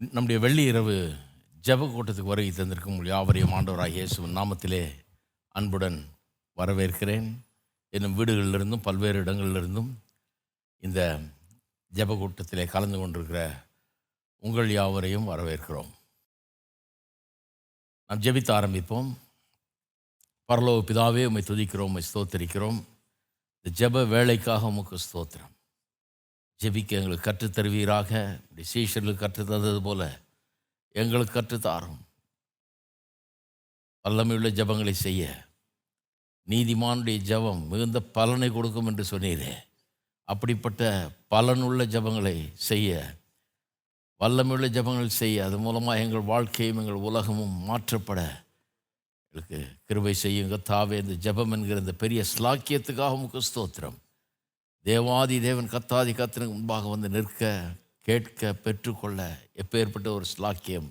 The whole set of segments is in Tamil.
நம்முடைய வெள்ளி இரவு ஜெப கூட்டத்துக்கு வருகை தந்திருக்கும் யாவரையும் ஆண்டவராக இயேசுவின் நாமத்திலே அன்புடன் வரவேற்கிறேன். என்னும் வீடுகளிலிருந்தும் பல்வேறு இடங்களிலிருந்தும் இந்த ஜெப கூட்டத்திலே கலந்து கொண்டிருக்கிற உங்கள் யாவரையும் வரவேற்கிறோம். நாம் ஜெபித்து ஆரம்பிப்போம். பரலோக பிதாவே உம்மை துதிக்கிறோம் உம்மை ஸ்தோத்தரிக்கிறோம். இந்த ஜெப வேலைக்காக உமக்கு ஸ்தோத்திரம். ஜெபிக்க எங்களுக்கு கற்றுத் தருவீராக இப்படி சீஷர்களுக்கு தந்தது போல எங்களுக்கு கற்றுத்தாரும். வல்லமையுள்ள ஜெபங்களை செய்ய. நீதிமானுடைய ஜெபம் மிகுந்த பலனை கொடுக்கும் என்று சொன்னீரே. அப்படிப்பட்ட பலனுள்ள ஜெபங்களை செய்ய. வல்லமையுள்ள ஜபங்கள் செய்ய. அது மூலமாக எங்கள் வாழ்க்கையும் எங்கள் உலகமும் மாற்றப்பட. எங்களுக்கு கிருபை செய்யுங்க தாவே. இந்த ஜெபம் என்கிற இந்த பெரிய ஸ்லாக்கியத்துக்காக உமக்கு ஸ்தோத்திரம். தேவாதி தேவன் கத்தாதி கத்தனுக்கு முன்பாக வந்து நிற்க கேட்க பெற்றுக்கொள்ள எப்பேற்பட்ட ஒரு ஸ்லாக்கியம்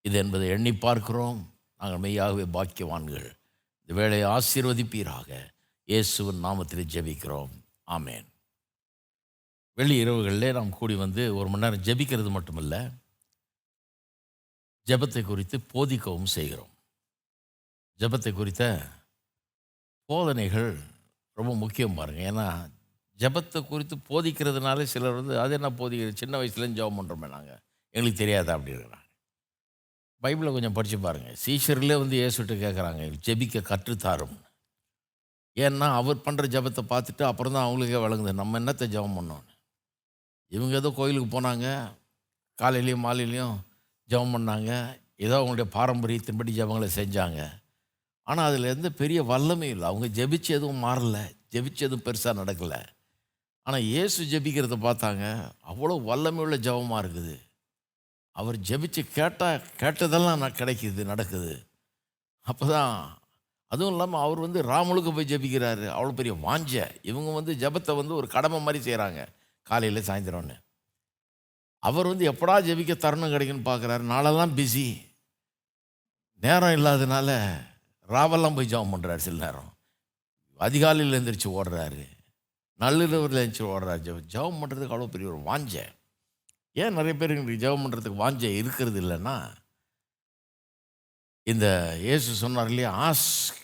இது என்பதை எண்ணி பார்க்கிறோம். நாங்கள் மெய்யாகவே பாக்கியவான்கள். இந்த வேலையை ஆசீர்வதிப்பீராக. இயேசுவின் நாமத்தில் ஜெபிக்கிறோம். ஆமேன். வெள்ளி இரவுகளிலே நாம் கூடி வந்து ஒரு மணி நேரம் ஜெபிக்கிறது மட்டுமல்ல ஜெபத்தை குறித்து போதிக்கவும் செய்கிறோம். ஜெபத்தை குறித்த போதனைகள் ரொம்ப முக்கியம் பாருங்கள் ஏன்னா ஜெபத்தை குறித்து போதிக்கிறதுனால சிலர் வந்து அது என்ன போதிக்கிறது சின்ன வயசுலேருந்து ஜெபம் பண்ணுறோமே நாங்கள் எங்களுக்கு தெரியாதா? அப்படிங்கிறாங்க பைபிளை கொஞ்சம் படித்து பாருங்கள் சீஷர்லேயே வந்து இயேசுட்டு கேட்குறாங்க ஜெபிக்க கற்றுத்தாரும். ஏன்னா அவர் பண்ணுற ஜெபத்தை பார்த்துட்டு அப்புறம் தான் அவங்களுக்கே வழங்குது நம்ம என்னத்தை ஜெபம் பண்ணோன்னு இவங்க ஏதோ கோயிலுக்கு போனாங்க காலையிலையும் மாலையிலையும் ஜெபம் பண்ணாங்க. ஏதோ அவங்களுடைய பாரம்பரியத்தின்படி ஜெபங்களை செஞ்சாங்க. ஆனால் அதில் எந்த பெரிய வல்லமே இல்லை. அவங்க ஜெபிச்சு எதுவும் மாறலை. ஜெபிச்சு எதுவும் பெருசாக நடக்கலை. ஆனால் இயேசு ஜெபிக்கிறத பார்த்தாங்க. அவ்வளோ வல்லமையுள்ள ஜெபமாக இருக்குது. அவர் ஜெபிச்சு கேட்டால் கேட்டதெல்லாம் நான் கிடைக்கிது நடக்குது. அப்போ தான் அதுவும் இல்லாமல் அவர் வந்து ராமுலுக்கு போய் ஜெபிக்கிறாரு. அவ்வளோ பெரிய வாஞ்ச. இவங்க வந்து ஜெபத்தை வந்து ஒரு கடமை மாதிரி செய்கிறாங்க காலையில் சாயந்தரம்னு. அவர் வந்து எப்படா ஜெபிக்க தருணம் கிடைக்குன்னு பார்க்குறாரு. நாளெல்லாம் பிஸி நேரம் இல்லாதனால ராவெல்லாம் போய் ஜெபம் பண்ணுறாரு சில நேரம். அதிகாலையில் எழுந்திரிச்சு ஓடுறாரு. நள்ளிரவில் எழுந்திரிச்சு ஓடுறாரு ஜெபம். ஜெபம் பண்ணுறதுக்கு அவ்வளோ பெரிய ஒரு வாஞ்ச. ஏன் நிறைய பேர் இன்றைக்கு ஜெபம் பண்ணுறதுக்கு வாஞ்ச இருக்கிறது இல்லைன்னா இந்த இயேசு சொன்னார் இல்லையா ask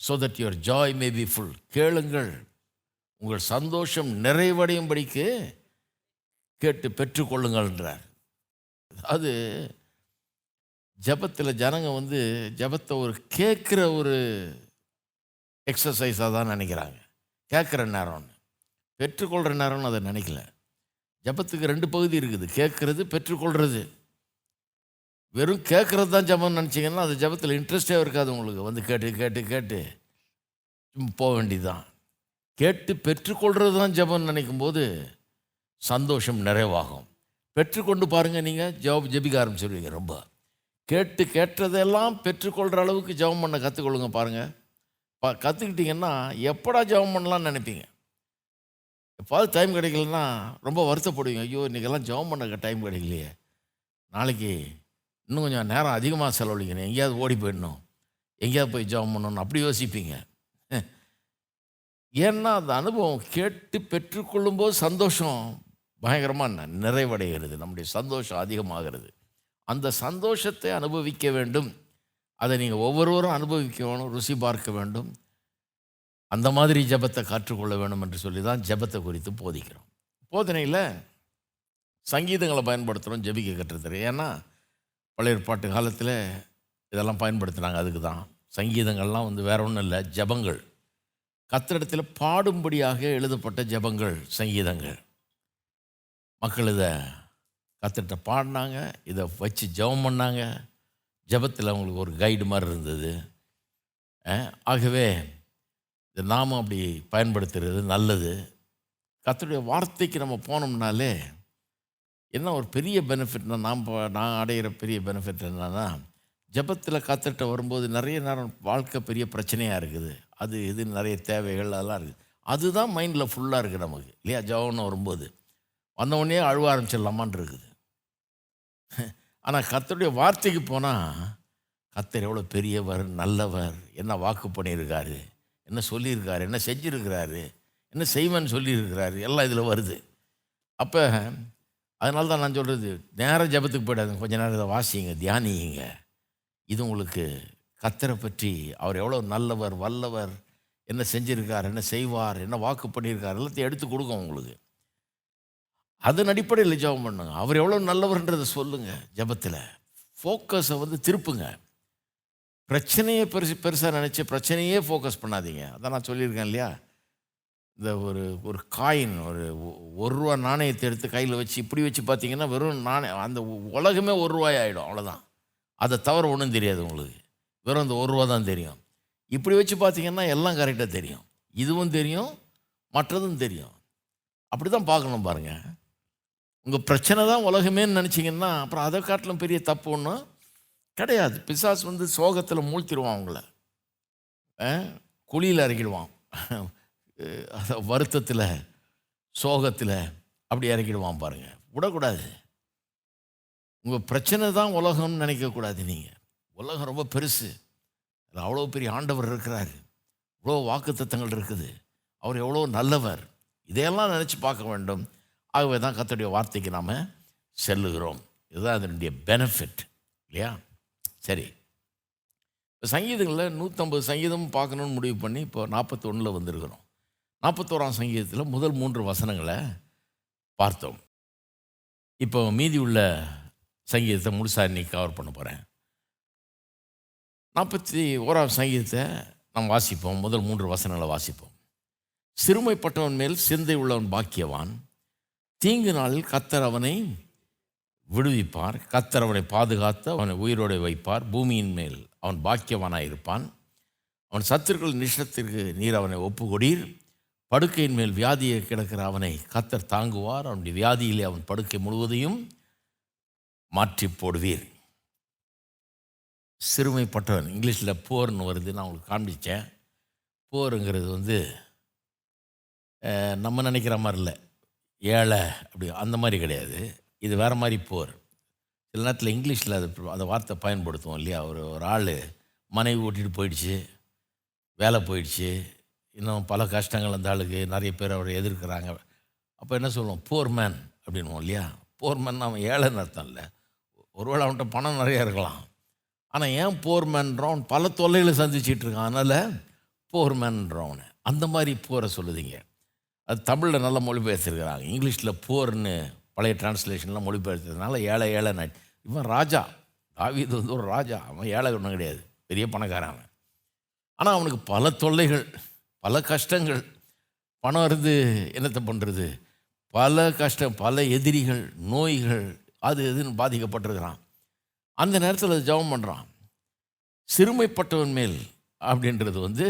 so that your joy may be full கேளுங்கள். உங்கள் சந்தோஷம் நிறைவடையும்படிக்கு கேட்டு பெற்றுக்கொள்ளுங்கள்ன்றார். அது ஜபத்தில் ஜனங்க வந்து ஜபத்தை ஒரு கேட்குற ஒரு எக்ஸசைஸாக தான் நினைக்கிறாங்க. கேட்குற நேரம்னு. பெற்றுக்கொள்கிற நேரம்னு அதை நினைக்கல. ஜபத்துக்கு ரெண்டு பகுதி இருக்குது. கேட்குறது பெற்றுக்கொள்கிறது வெறும் கேட்குறது தான் ஜபம்னு நினச்சிங்கன்னா அந்த ஜபத்தில் இன்ட்ரெஸ்டே இருக்காது உங்களுக்கு. வந்து கேட்டு கேட்டு கேட்டு. போக வேண்டியதுதான். கேட்டு பெற்றுக்கொள்கிறது தான் ஜபம்னு நினைக்கும் போது சந்தோஷம் நிறைவாகும். பெற்றுக்கொண்டு பாருங்கள் நீங்கள் ஜப ஜபிக்க ஆரம்பிச்சிருவீங்க ரொம்ப. கேட்டு கேட்டதெல்லாம் பெற்றுக்கொள்கிற அளவுக்கு ஜெபம் பண்ண கற்றுக்கொள்ளுங்க பாருங்கள் கற்றுக்கிட்டிங்கன்னா எப்படா ஜெபம் பண்ணலான்னு நினைப்பீங்க? எப்பாவது டைம் கிடைக்கலன்னா ரொம்ப வருத்தப்படுவீங்க. ஐயோ இன்றைக்கெல்லாம் ஜெபம் பண்ண டைம் கிடைக்கலையே. நாளைக்கு இன்னும் கொஞ்சம் நேரம் அதிகமாக செலவழிக்கணும். எங்கேயாவது ஓடி போயிடணும். எங்கேயாவது போய் ஜெபம் பண்ணணும் அப்படி யோசிப்பீங்க. ஏன்னா அந்த அனுபவம் கேட்டு பெற்றுக்கொள்ளும்போது சந்தோஷம் பயங்கரமாக நிறைவடைகிறது. நம்முடைய சந்தோஷம் அதிகமாகிறது. அந்த சந்தோஷத்தை அனுபவிக்க வேண்டும். அதை நீங்கள் ஒவ்வொருவரும் அனுபவிக்கணும் ருசி பார்க்க வேண்டும். அந்த மாதிரி ஜபத்தை கற்றுக்கொள்ள வேண்டும் என்று சொல்லி தான் ஜபத்தை குறித்து போதிக்கிறோம். போதனையில் சங்கீதங்களை பயன்படுத்துகிறோம் ஜபிக்க கற்றுத்தரு ஏன்னா பழைய பாட்டு காலத்தில் இதெல்லாம் பயன்படுத்துனாங்க அதுக்கு தான் சங்கீதங்கள்லாம் வந்து வேற ஒன்றும் இல்லை ஜபங்கள். கத்திரிடத்தில் பாடும்படியாக எழுதப்பட்ட ஜபங்கள் சங்கீதங்கள். மக்கள் இதை கத்திரிட்ட பாடினாங்க இதை வச்சு ஜபம் பண்ணாங்க. ஜபத்தில் அவங்களுக்கு ஒரு கைடு மாதிரி இருந்தது. ஆகவே இதை நாமும் அப்படி பயன்படுத்துகிறது நல்லது. கத்தருடைய வார்த்தைக்கு நம்ம போனோம்னாலே என்ன ஒரு பெரிய பெனிஃபிட்னா நாம் நான் அடையிற பெரிய பெனிஃபிட் என்னன்னா ஜபத்தில் கத்துட்ட வரும்போது நிறைய நேரம் வாழ்க்கை பெரிய பிரச்சனையாக இருக்குது. அது இது நிறைய தேவைகள் அதெல்லாம் இருக்குது. அதுதான் மைண்டில் ஃபுல்லாக இருக்குது நமக்கு. இல்லையா? ஜபம்னு வரும்போது. வந்தவுடனே அழுவ ஆரம்பிச்சிடலாமான் இருக்குது. ஆனால் கத்தருடைய வார்த்தைக்கு போனால் கத்தர் எவ்வளோ பெரியவர் நல்லவர் என்ன வாக்கு பண்ணியிருக்காரு என்ன சொல்லியிருக்காரு என்ன செஞ்சுருக்கிறாரு என்ன செய்வேன்னு சொல்லியிருக்கிறாரு எல்லாம் இதில் வருது. அப்போ அதனால தான் நான் சொல்கிறது நேரம் ஜெபத்துக்கு போயிடாதுங்க கொஞ்சம் நேரம் இதை வாசிங்க தியானியுங்க இது உங்களுக்கு கத்தரை பற்றி அவர் எவ்வளோ நல்லவர் வல்லவர் என்ன செஞ்சுருக்கார் என்ன செய்வார் என்ன வாக்கு பண்ணியிருக்கார் எல்லாத்தையும் எடுத்து கொடுக்கும் உங்களுக்கு. அதன் அடிப்படையில் ஜெபம் பண்ணுங்க. அவர் எவ்வளோ நல்லவர்ன்றதை சொல்லுங்க ஜெபத்தில். ஃபோக்கஸை வந்து திருப்புங்க. பிரச்சனையே பெருசு பெருசாக நினச்சி பிரச்சனையே ஃபோக்கஸ் பண்ணாதீங்க. அதான் நான் சொல்லியிருக்கேன் இல்லையா? இந்த ஒரு ஒரு காயின் ஒரு ஒரு ரூபா நாணயத்தை எடுத்து கையில் வச்சு இப்படி வச்சு பார்த்தீங்கன்னா வெறும் நாணயம் அந்த உலகமே ஒரு ரூபாய் ஆகிடும் அவ்வளோதான் அதை தவிர ஒன்றும் தெரியாது உங்களுக்கு. வெறும் அந்த ஒரு ரூபா தான் தெரியும். இப்படி வச்சு பார்த்தீங்கன்னா எல்லாம் கரெக்டாக தெரியும். இதுவும் தெரியும் மற்றதும் தெரியும். அப்படி தான் பார்க்கணும் பாருங்கள் உங்கள் பிரச்சனை தான் உலகமேன்னு நினச்சிங்கன்னா அப்புறம் அதை காட்டிலும் பெரிய தப்பு ஒன்றும் கிடையாது. பிசாஸ் வந்து சோகத்தில் மூழ்த்திடுவான் அவங்கள குழியில் இறக்கிடுவான். அதை வருத்தத்தில் சோகத்தில் அப்படி இறக்கிடுவான் பாருங்கள் விடக்கூடாது. உங்கள் பிரச்சனை தான் உலகம்னு நினைக்கக்கூடாது நீங்கள் உலகம் ரொம்ப பெருசு. அதில் அவ்வளோ பெரிய ஆண்டவர் இருக்கிறார். இவ்வளோ வாக்குத்தத்தங்கள் இருக்குது. அவர் எவ்வளோ நல்லவர். இதையெல்லாம் நினச்சி பார்க்க வேண்டும். ஆகவே தான் கத்தோடைய வார்த்தைக்கு நாம் செல்லுகிறோம். இதுதான் அதனுடைய பெனிஃபிட் இல்லையா? சரி. இப்போ சங்கீதங்களில் நூற்றம்பது சங்கீதம் பார்க்கணுன்னு முடிவு பண்ணி இப்போ நாற்பத்தொன்னில் வந்திருக்கிறோம். நாற்பத்தோராம் சங்கீதத்தில் முதல் மூன்று வசனங்களை பார்த்தோம். இப்போ மீதி உள்ள சங்கீதத்தை முழுசாக இன்றைக்கி கவர் பண்ண போகிறேன் நாற்பத்தி ஓராம் சங்கீதத்தை நாம் வாசிப்போம். முதல் மூன்று வசனங்களை வாசிப்போம். சிறுமைப்பட்டவன் மேல் சிந்தை உள்ளவன் பாக்கியவான். தீங்கு நாளில் கத்தர் அவனை விடுவிப்பார். கத்தர் அவனை பாதுகாத்து அவனை உயிரோடு வைப்பார். பூமியின் மேல் அவன் பாக்கியவானாய் இருப்பான் அவன் சத்துருக்கள் நிஷத்திற்கு நீர் அவனை ஒப்புக்கொடீர். படுக்கையின் மேல் வியாதியை கிடக்கிற அவனை கத்தர் தாங்குவார். அவனுடைய வியாதியிலே அவன் படுக்கை முழுவதையும் மாற்றி போடுவீர். சிறுமைப்பட்டவன் இங்கிலீஷில் போர்னு வருது நான் உங்களுக்கு காண்பிச்சேன். போருங்கிறது வந்து நம்ம நினைக்கிற மாதிரி இல்லை. ஏழை அப்படி அந்த மாதிரி கிடையாது. இது வேறு மாதிரி போர். சில நேரத்தில் இங்கிலீஷில் அது அந்த வார்த்தை பயன்படுத்துவோம் இல்லையா? ஒரு ஒரு ஆள் மனைவி ஓட்டிகிட்டு போயிடுச்சு வேலை போயிடுச்சு இன்னும் பல கஷ்டங்கள் அந்த ஆளுக்கு நிறைய பேர் அவரை எதிர்க்கிறாங்க. அப்போ என்ன சொல்லுவோம்? போர் மேன் அப்படின்வோம் இல்லையா? போர் மேன் அவன் ஏழைன்னு அர்த்தம் இல்லை. ஒருவேளை அவன்கிட்ட பணம் நிறையா இருக்கலாம். ஆனால் ஏன் போர் மேன்றவன் பல தொல்லைகளை சந்திச்சிட்ருக்கான் அதனால் போர் மேன்றவன் அந்த மாதிரி போரை சொல்லுதீங்க. அது தமிழில் நல்ல மொழிபெயர்த்திருக்கிறாங்க. இங்கிலீஷில் போர்னு பழைய டிரான்ஸ்லேஷன்லாம் மொழிபெயர்த்ததுனால ஏழை ஏழை நாட் இவன் ராஜா. தாவீது வந்து ஒரு ராஜா. அவன் ஏழை ஒன்றும் கிடையாது. பெரிய பணக்காரன் அவன். ஆனால் அவனுக்கு பல தொல்லைகள் பல கஷ்டங்கள். பணம் இருந்து என்னத்தை பண்ணுறது பல கஷ்டம் பல எதிரிகள் நோய்கள் அது எதுன்னு பாதிக்கப்பட்டிருக்கிறான். அந்த நேரத்தில் ஜெபம் பண்ணுறான் சிறுமைப்பட்டவன் மேல் அப்படின்றது வந்து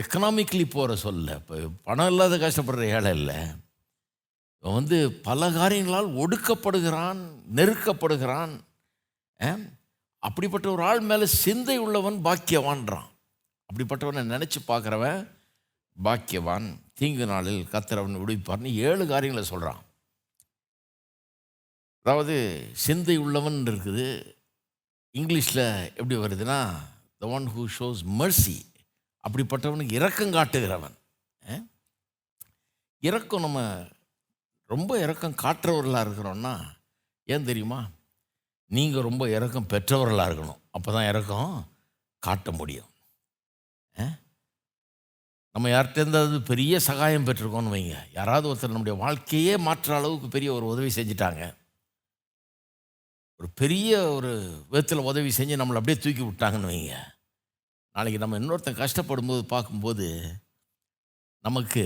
எக்கனாமிக்கலி போகிற சொல்ல. இப்போ பணம் இல்லாத கஷ்டப்படுற ஏழை இல்லை. இவன் வந்து பல காரியங்களால் ஒடுக்கப்படுகிறான் நெருக்கப்படுகிறான். அப்படிப்பட்ட ஒரு ஆள் மேலே சிந்தை உள்ளவன் பாக்கியவான்றான். அப்படிப்பட்டவனை நினச்சி பார்க்குறவன் பாக்கியவான். தீங்கு நாளில் கத்திரவன் விடுவிப்பார்னு ஏழு காரியங்களை சொல்கிறான் அதாவது சிந்தை உள்ளவன் இருக்குது. இங்கிலீஷில் எப்படி வருதுன்னா the one who shows mercy அப்படிப்பட்டவனுக்கு இரக்கம் காட்டுகிறவன். இரக்கம் நம்ம ரொம்ப இரக்கம் காட்டுறவர்களாக இருக்கிறோன்னா ஏன் தெரியுமா? நீங்கள் ரொம்ப இரக்கம் பெற்றவர்களாக இருக்கணும். அப்போ தான் இறக்கம் காட்ட முடியும். நம்ம யார்கிட்ட இருந்தாவது பெரிய சகாயம் பெற்றிருக்கோம்னு வைங்க. யாராவது ஒருத்தர் நம்முடைய வாழ்க்கையே மாற்ற அளவுக்கு பெரிய ஒரு உதவி செஞ்சிட்டாங்க. ஒரு பெரிய ஒரு விதத்தில் உதவி செஞ்சு நம்மளை அப்படியே தூக்கி விட்டாங்கன்னு வைங்க. நாளைக்கு நம்ம இன்னொருத்தன் கஷ்டப்படும்போது பார்க்கும்போது நமக்கு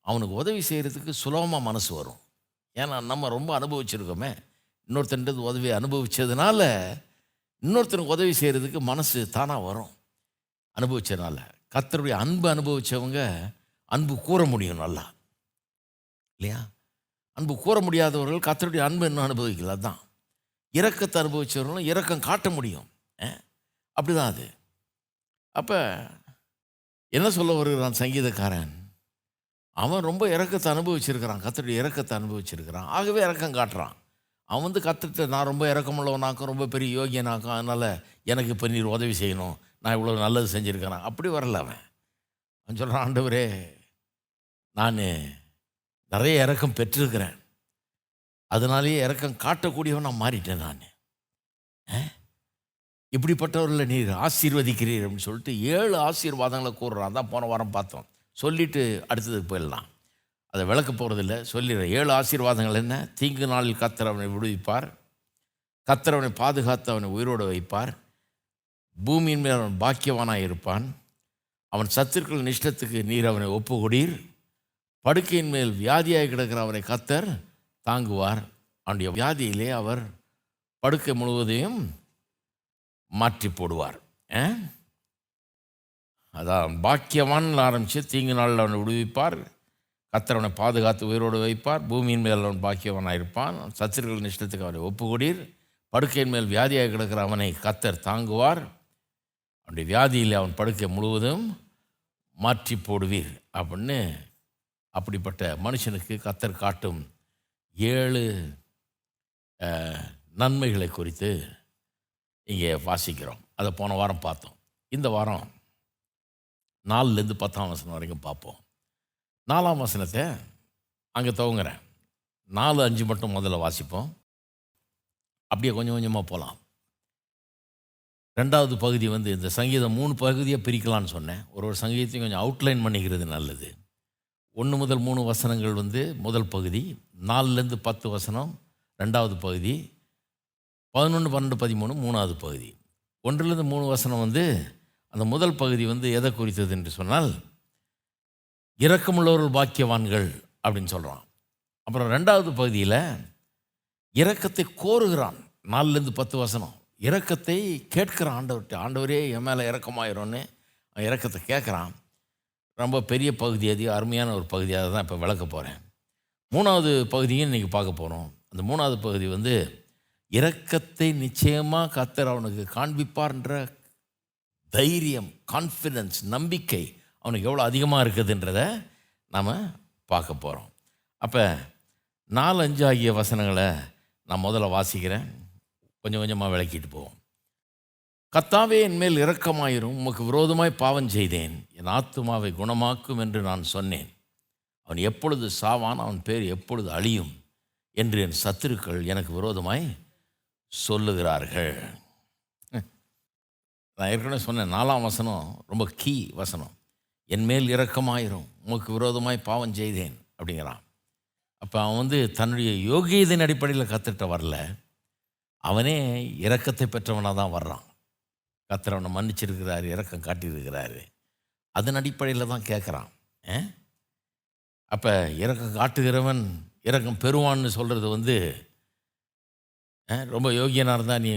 அவனுக்கு உதவி செய்கிறதுக்கு சுலபமாக மனசு வரும். ஏன்னா நம்ம ரொம்ப அனுபவிச்சிருக்கோமே. இன்னொருத்தன்றது உதவி அனுபவித்ததுனால இன்னொருத்தனுக்கு உதவி செய்கிறதுக்கு மனசு தானாக வரும். அனுபவித்ததுனால கத்தருடைய அன்பு அனுபவித்தவங்க அன்பு கூற முடியும் நல்லா. இல்லையா? அன்பு கூற முடியாதவர்கள் கத்தருடைய அன்பு இன்னும் அனுபவிக்கல தான் இரக்கத்தை அனுபவித்தவர்களும் இரக்கம் காட்ட முடியும். அப்படி அப்படிதான் அது. அப்போ என்ன சொல்ல வருகிறான் சங்கீதக்காரன்? அவன் ரொம்ப இறக்கத்தை அனுபவிச்சிருக்கிறான் கத்தருடைய இறக்கத்தை அனுபவிச்சிருக்கிறான். ஆகவே இறக்கம் காட்டுறான். அவன் வந்து கத்துட்டு நான் ரொம்ப இறக்கமுள்ளவனாக்கும் ரொம்ப பெரிய யோகியனாக்கும் அதனால் எனக்கு இப்போ நீர் உதவி செய்யணும். நான் இவ்வளோ நல்லது செஞ்சுருக்கிறேன். அப்படி வரல அவன். அவன் சொல்கிறான் ஆண்டவரே நான் நிறைய இறக்கம் பெற்றிருக்கிறேன். அதனாலேயே இறக்கம் காட்டக்கூடியவன் நான் மாறிட்டேன் நான். இப்படிப்பட்டவர்களை நீர் ஆசீர்வதிக்கிறீர் அப்படின்னு சொல்லிட்டு ஏழு ஆசீர்வாதங்களை கூறுறான். தான் போன வாரம் பார்த்தோம். சொல்லிட்டு அடுத்ததுக்கு போயிடலாம். அதை விளக்க போகிறதில்ல சொல்லிடுறேன். ஏழு ஆசீர்வாதங்கள் என்ன? தீங்கு நாளில் கத்தர் அவனை விடுவிப்பார். கத்தர் அவனை பாதுகாத்து அவனை உயிரோடு வைப்பார். பூமியின் மேல் அவன் பாக்கியவானாக இருப்பான். அவன் சத்துருக்கள் நிஷ்டத்துக்கு நீர் அவனை ஒப்புக்கொடீர். படுக்கையின் மேல் வியாதியாக கிடக்கிற அவனை கத்தர் தாங்குவார். அவனுடைய வியாதியிலே அவர் படுக்கை முழுவதையும் மாற்றி போடுவார். அதான் பாக்கியவான் ஆரம்பித்து தீங்கு நாளில் அவனை விடுவிப்பார். கத்தர் அவனை பாதுகாத்து உயிரோடு வைப்பார். பூமியின் மேல் அவன் பாக்கியவனாக இருப்பான். சத்துருக்கள் நிஷ்டத்துக்கு அவனை ஒப்புக்கொடீர். படுக்கையின் மேல் வியாதியாக கிடக்கிற அவனை கத்தர் தாங்குவார். அவனுடைய வியாதியில் அவன் படுக்கை முழுவதும் மாற்றி போடுவீர் அப்படின்னு அப்படிப்பட்ட மனுஷனுக்கு கத்தர் காட்டும் ஏழு நன்மைகளை குறித்து இங்கே வாசிக்கிறோம். அதை போன வாரம் பார்த்தோம். இந்த வாரம் நாலுலேருந்து பத்தாம் வசனம் வரைக்கும் பார்ப்போம். நாலாம் வசனத்தை அங்கே துவங்குறேன். நாலு அஞ்சு மட்டும் முதல்ல வாசிப்போம். அப்படியே கொஞ்சம் கொஞ்சமாக போகலாம் ரெண்டாவது பகுதி வந்து இந்த சங்கீதம் மூணு பகுதியாக பிரிக்கலான்னு சொன்னேன். ஒரு ஒரு சங்கீதத்தையும் கொஞ்சம் அவுட்லைன் பண்ணிக்கிறது நல்லது. ஒன்று முதல் மூணு வசனங்கள் வந்து முதல் பகுதி நாலுலேருந்து பத்து வசனம் ரெண்டாவது பகுதி பதினொன்று பன்னெண்டு பதிமூணு மூணாவது பகுதி. ஒன்றிலிருந்து மூணு வசனம் வந்து அந்த முதல் பகுதி வந்து எதை குறித்தது என்று சொன்னால் இரக்கமுள்ளவர்கள் பாக்கியவான்கள் அப்படின்னு சொல்கிறான் அப்புறம் ரெண்டாவது பகுதியில் இரக்கத்தை கோருகிறான். நாலுலேருந்து பத்து வசனம். இரக்கத்தை கேட்கிற ஆண்டவர்கிட்ட ஆண்டவரே என் மேலே இறக்கமாயிரோன்னு அவன் இறக்கத்தை கேட்குறான். ரொம்ப பெரிய பகுதி அது அருமையான ஒரு பகுதியாக தான் இப்போ விளக்க போகிறேன் மூணாவது பகுதியும் இன்றைக்கி பார்க்க போகிறோம் அந்த மூணாவது பகுதி வந்து இரக்கத்தை நிச்சயமாக கத்தர் அவனுக்கு காண்பிப்பார்ன்ற தைரியம் கான்ஃபிடன்ஸ் நம்பிக்கை அவனுக்கு எவ்வளோ அதிகமாக இருக்குதுன்றத நாம் பார்க்க போகிறோம் அப்போ நாலு அஞ்சு ஆகிய வசனங்களை நான் முதல்ல வாசிக்கிறேன். கொஞ்சம் கொஞ்சமாக விளக்கிட்டு போவோம். கத்தாவே என்மேல் இரக்கமாயிரும். உமக்கு விரோதமாய் பாவம் செய்தேன். என் ஆத்துமாவை குணமாக்கும் என்று நான் சொன்னேன். அவன் எப்பொழுது சாவான் அவன் பேர் எப்பொழுது அழியும் என்று என் சத்துருக்கள் எனக்கு விரோதமாய் சொல்லுகிறார்கள். நான் ஏற்கனவே சொன்னேன் நாலாம் வசனம் ரொம்ப கீ வசனம். என் மேல் இரக்கமாயிரும் உமக்கு விரோதமாய் பாவம் செய்தேன் அப்படிங்கிறான். அப்போ அவன் வந்து தன்னுடைய யோகியத்தின் அடிப்படையில் கத்துட்ட வரல. அவனே இரக்கத்தை பெற்றவனாக தான் வர்றான். கத்தர் அவனை மன்னிச்சிருக்கிறாரு இரக்கம் காட்டியிருக்கிறாரு. அதன் அடிப்படையில் தான் கேட்குறான் அப்போ இரக்கம் காட்டுகிறவன் இரக்கம் பெறுவான்னு சொல்கிறது வந்து ரொம்ப யோகியனாக இருந்தால் நீ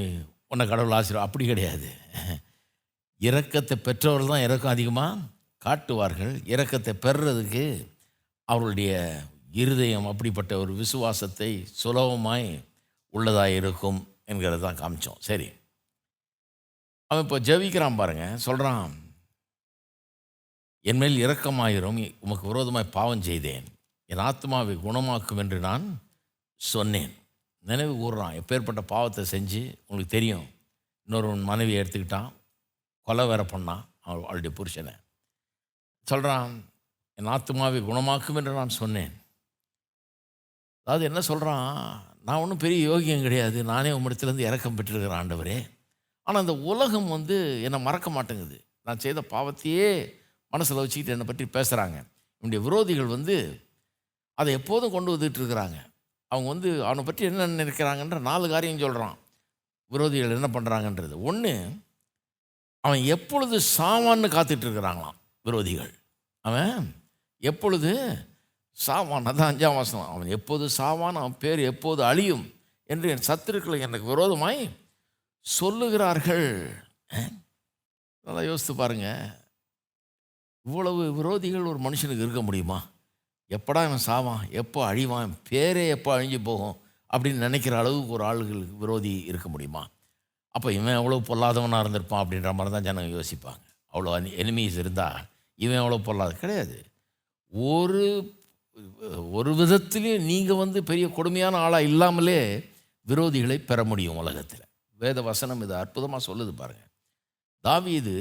உன்னை கடவுள் ஆசீர்வா அப்படி கிடையாது. இரக்கத்தை பெற்றவர்கள் தான் இறக்கம் அதிகமாக காட்டுவார்கள். இரக்கத்தை பெறுறதுக்கு அவர்களுடைய இருதயம் அப்படிப்பட்ட ஒரு விசுவாசத்தை சுலபமாய் உள்ளதாக இருக்கும் என்கிறது தான் காமிச்சோம். சரி. அவன் இப்போ ஜெபிக்கிறான் பாருங்க. சொல்கிறான் என் மேல் இரக்கமாயிரும் உமக்கு விரோதமாய் பாவம் செய்தேன். என் ஆத்மாவை குணமாக்கும் என்று நான் சொன்னேன். நினைவு கூறுறான் எப்பேற்பட்ட பாவத்தை செஞ்சு உங்களுக்கு தெரியும். இன்னொரு மனைவியை எடுத்துக்கிட்டான். கொலை வேற பண்ணான். அவள் அவளுடைய புருஷனை. சொல்கிறான் என் ஆத்மாவை குணமாக்கும் என்று நான் சொன்னேன். அதாவது என்ன சொல்கிறான் நான் ஒன்றும் பெரிய யோகியம் கிடையாது. நானே உம்மிடத்துலேருந்து இறக்கம் பெற்றிருக்கிற ஆண்டவரே. ஆனால் அந்த உலகம் வந்து என்னை மறக்க மாட்டேங்குது. நான் செய்த பாவத்தையே மனசில் வச்சுக்கிட்டு என்னை பற்றி பேசுகிறாங்க என்னுடைய விரோதிகள் வந்து அதை எப்போதும் கொண்டு வந்துட்டு இருக்கிறாங்க. அவங்க வந்து அவனை பற்றி என்ன நினைக்கிறாங்கன்ற நாலு காரியம் சொல்கிறான் விரோதிகள் என்ன பண்ணுறாங்கன்றது ஒன்று அவன் எப்பொழுது சாவான்னு காத்துட்டு இருக்கிறாங்களாம் விரோதிகள். அவன் எப்பொழுது சாவான் அதான் அஞ்சாம் வாசனம். அவன் எப்போது சாவான் அவன் பேர் எப்போது அழியும் என்று என் சத்துருக்களை எனக்கு விரோதமாய் சொல்லுகிறார்கள். நல்லா யோசித்து பாருங்கள் இவ்வளவு விரோதிகள் ஒரு மனுஷனுக்கு இருக்க முடியுமா? எப்படா இவன் சாவான்? எப்போ அழிவான்? பேரே எப்போ அழிஞ்சு போகும்? அப்படின்னு நினைக்கிற அளவுக்கு ஒரு ஆளுகளுக்கு விரோதி இருக்க முடியுமா? அப்போ இவன் எவ்வளோ பொல்லாதவனாக இருந்திருப்பான் அப்படின்ற மாதிரி தான் ஜனங்க யோசிப்பாங்க. அவ்வளோ எனிமீஸ் இருந்தால் இவன் எவ்வளோ பொல்லாத? கிடையாது. ஒரு ஒரு விதத்துலேயும் நீங்கள் வந்து பெரிய கொடுமையான ஆளாக இல்லாமலே விரோதிகளை பெற முடியும் உலகத்தில். வேத வசனம் இது அற்புதமாக சொல்லுது பாருங்கள் தாவீது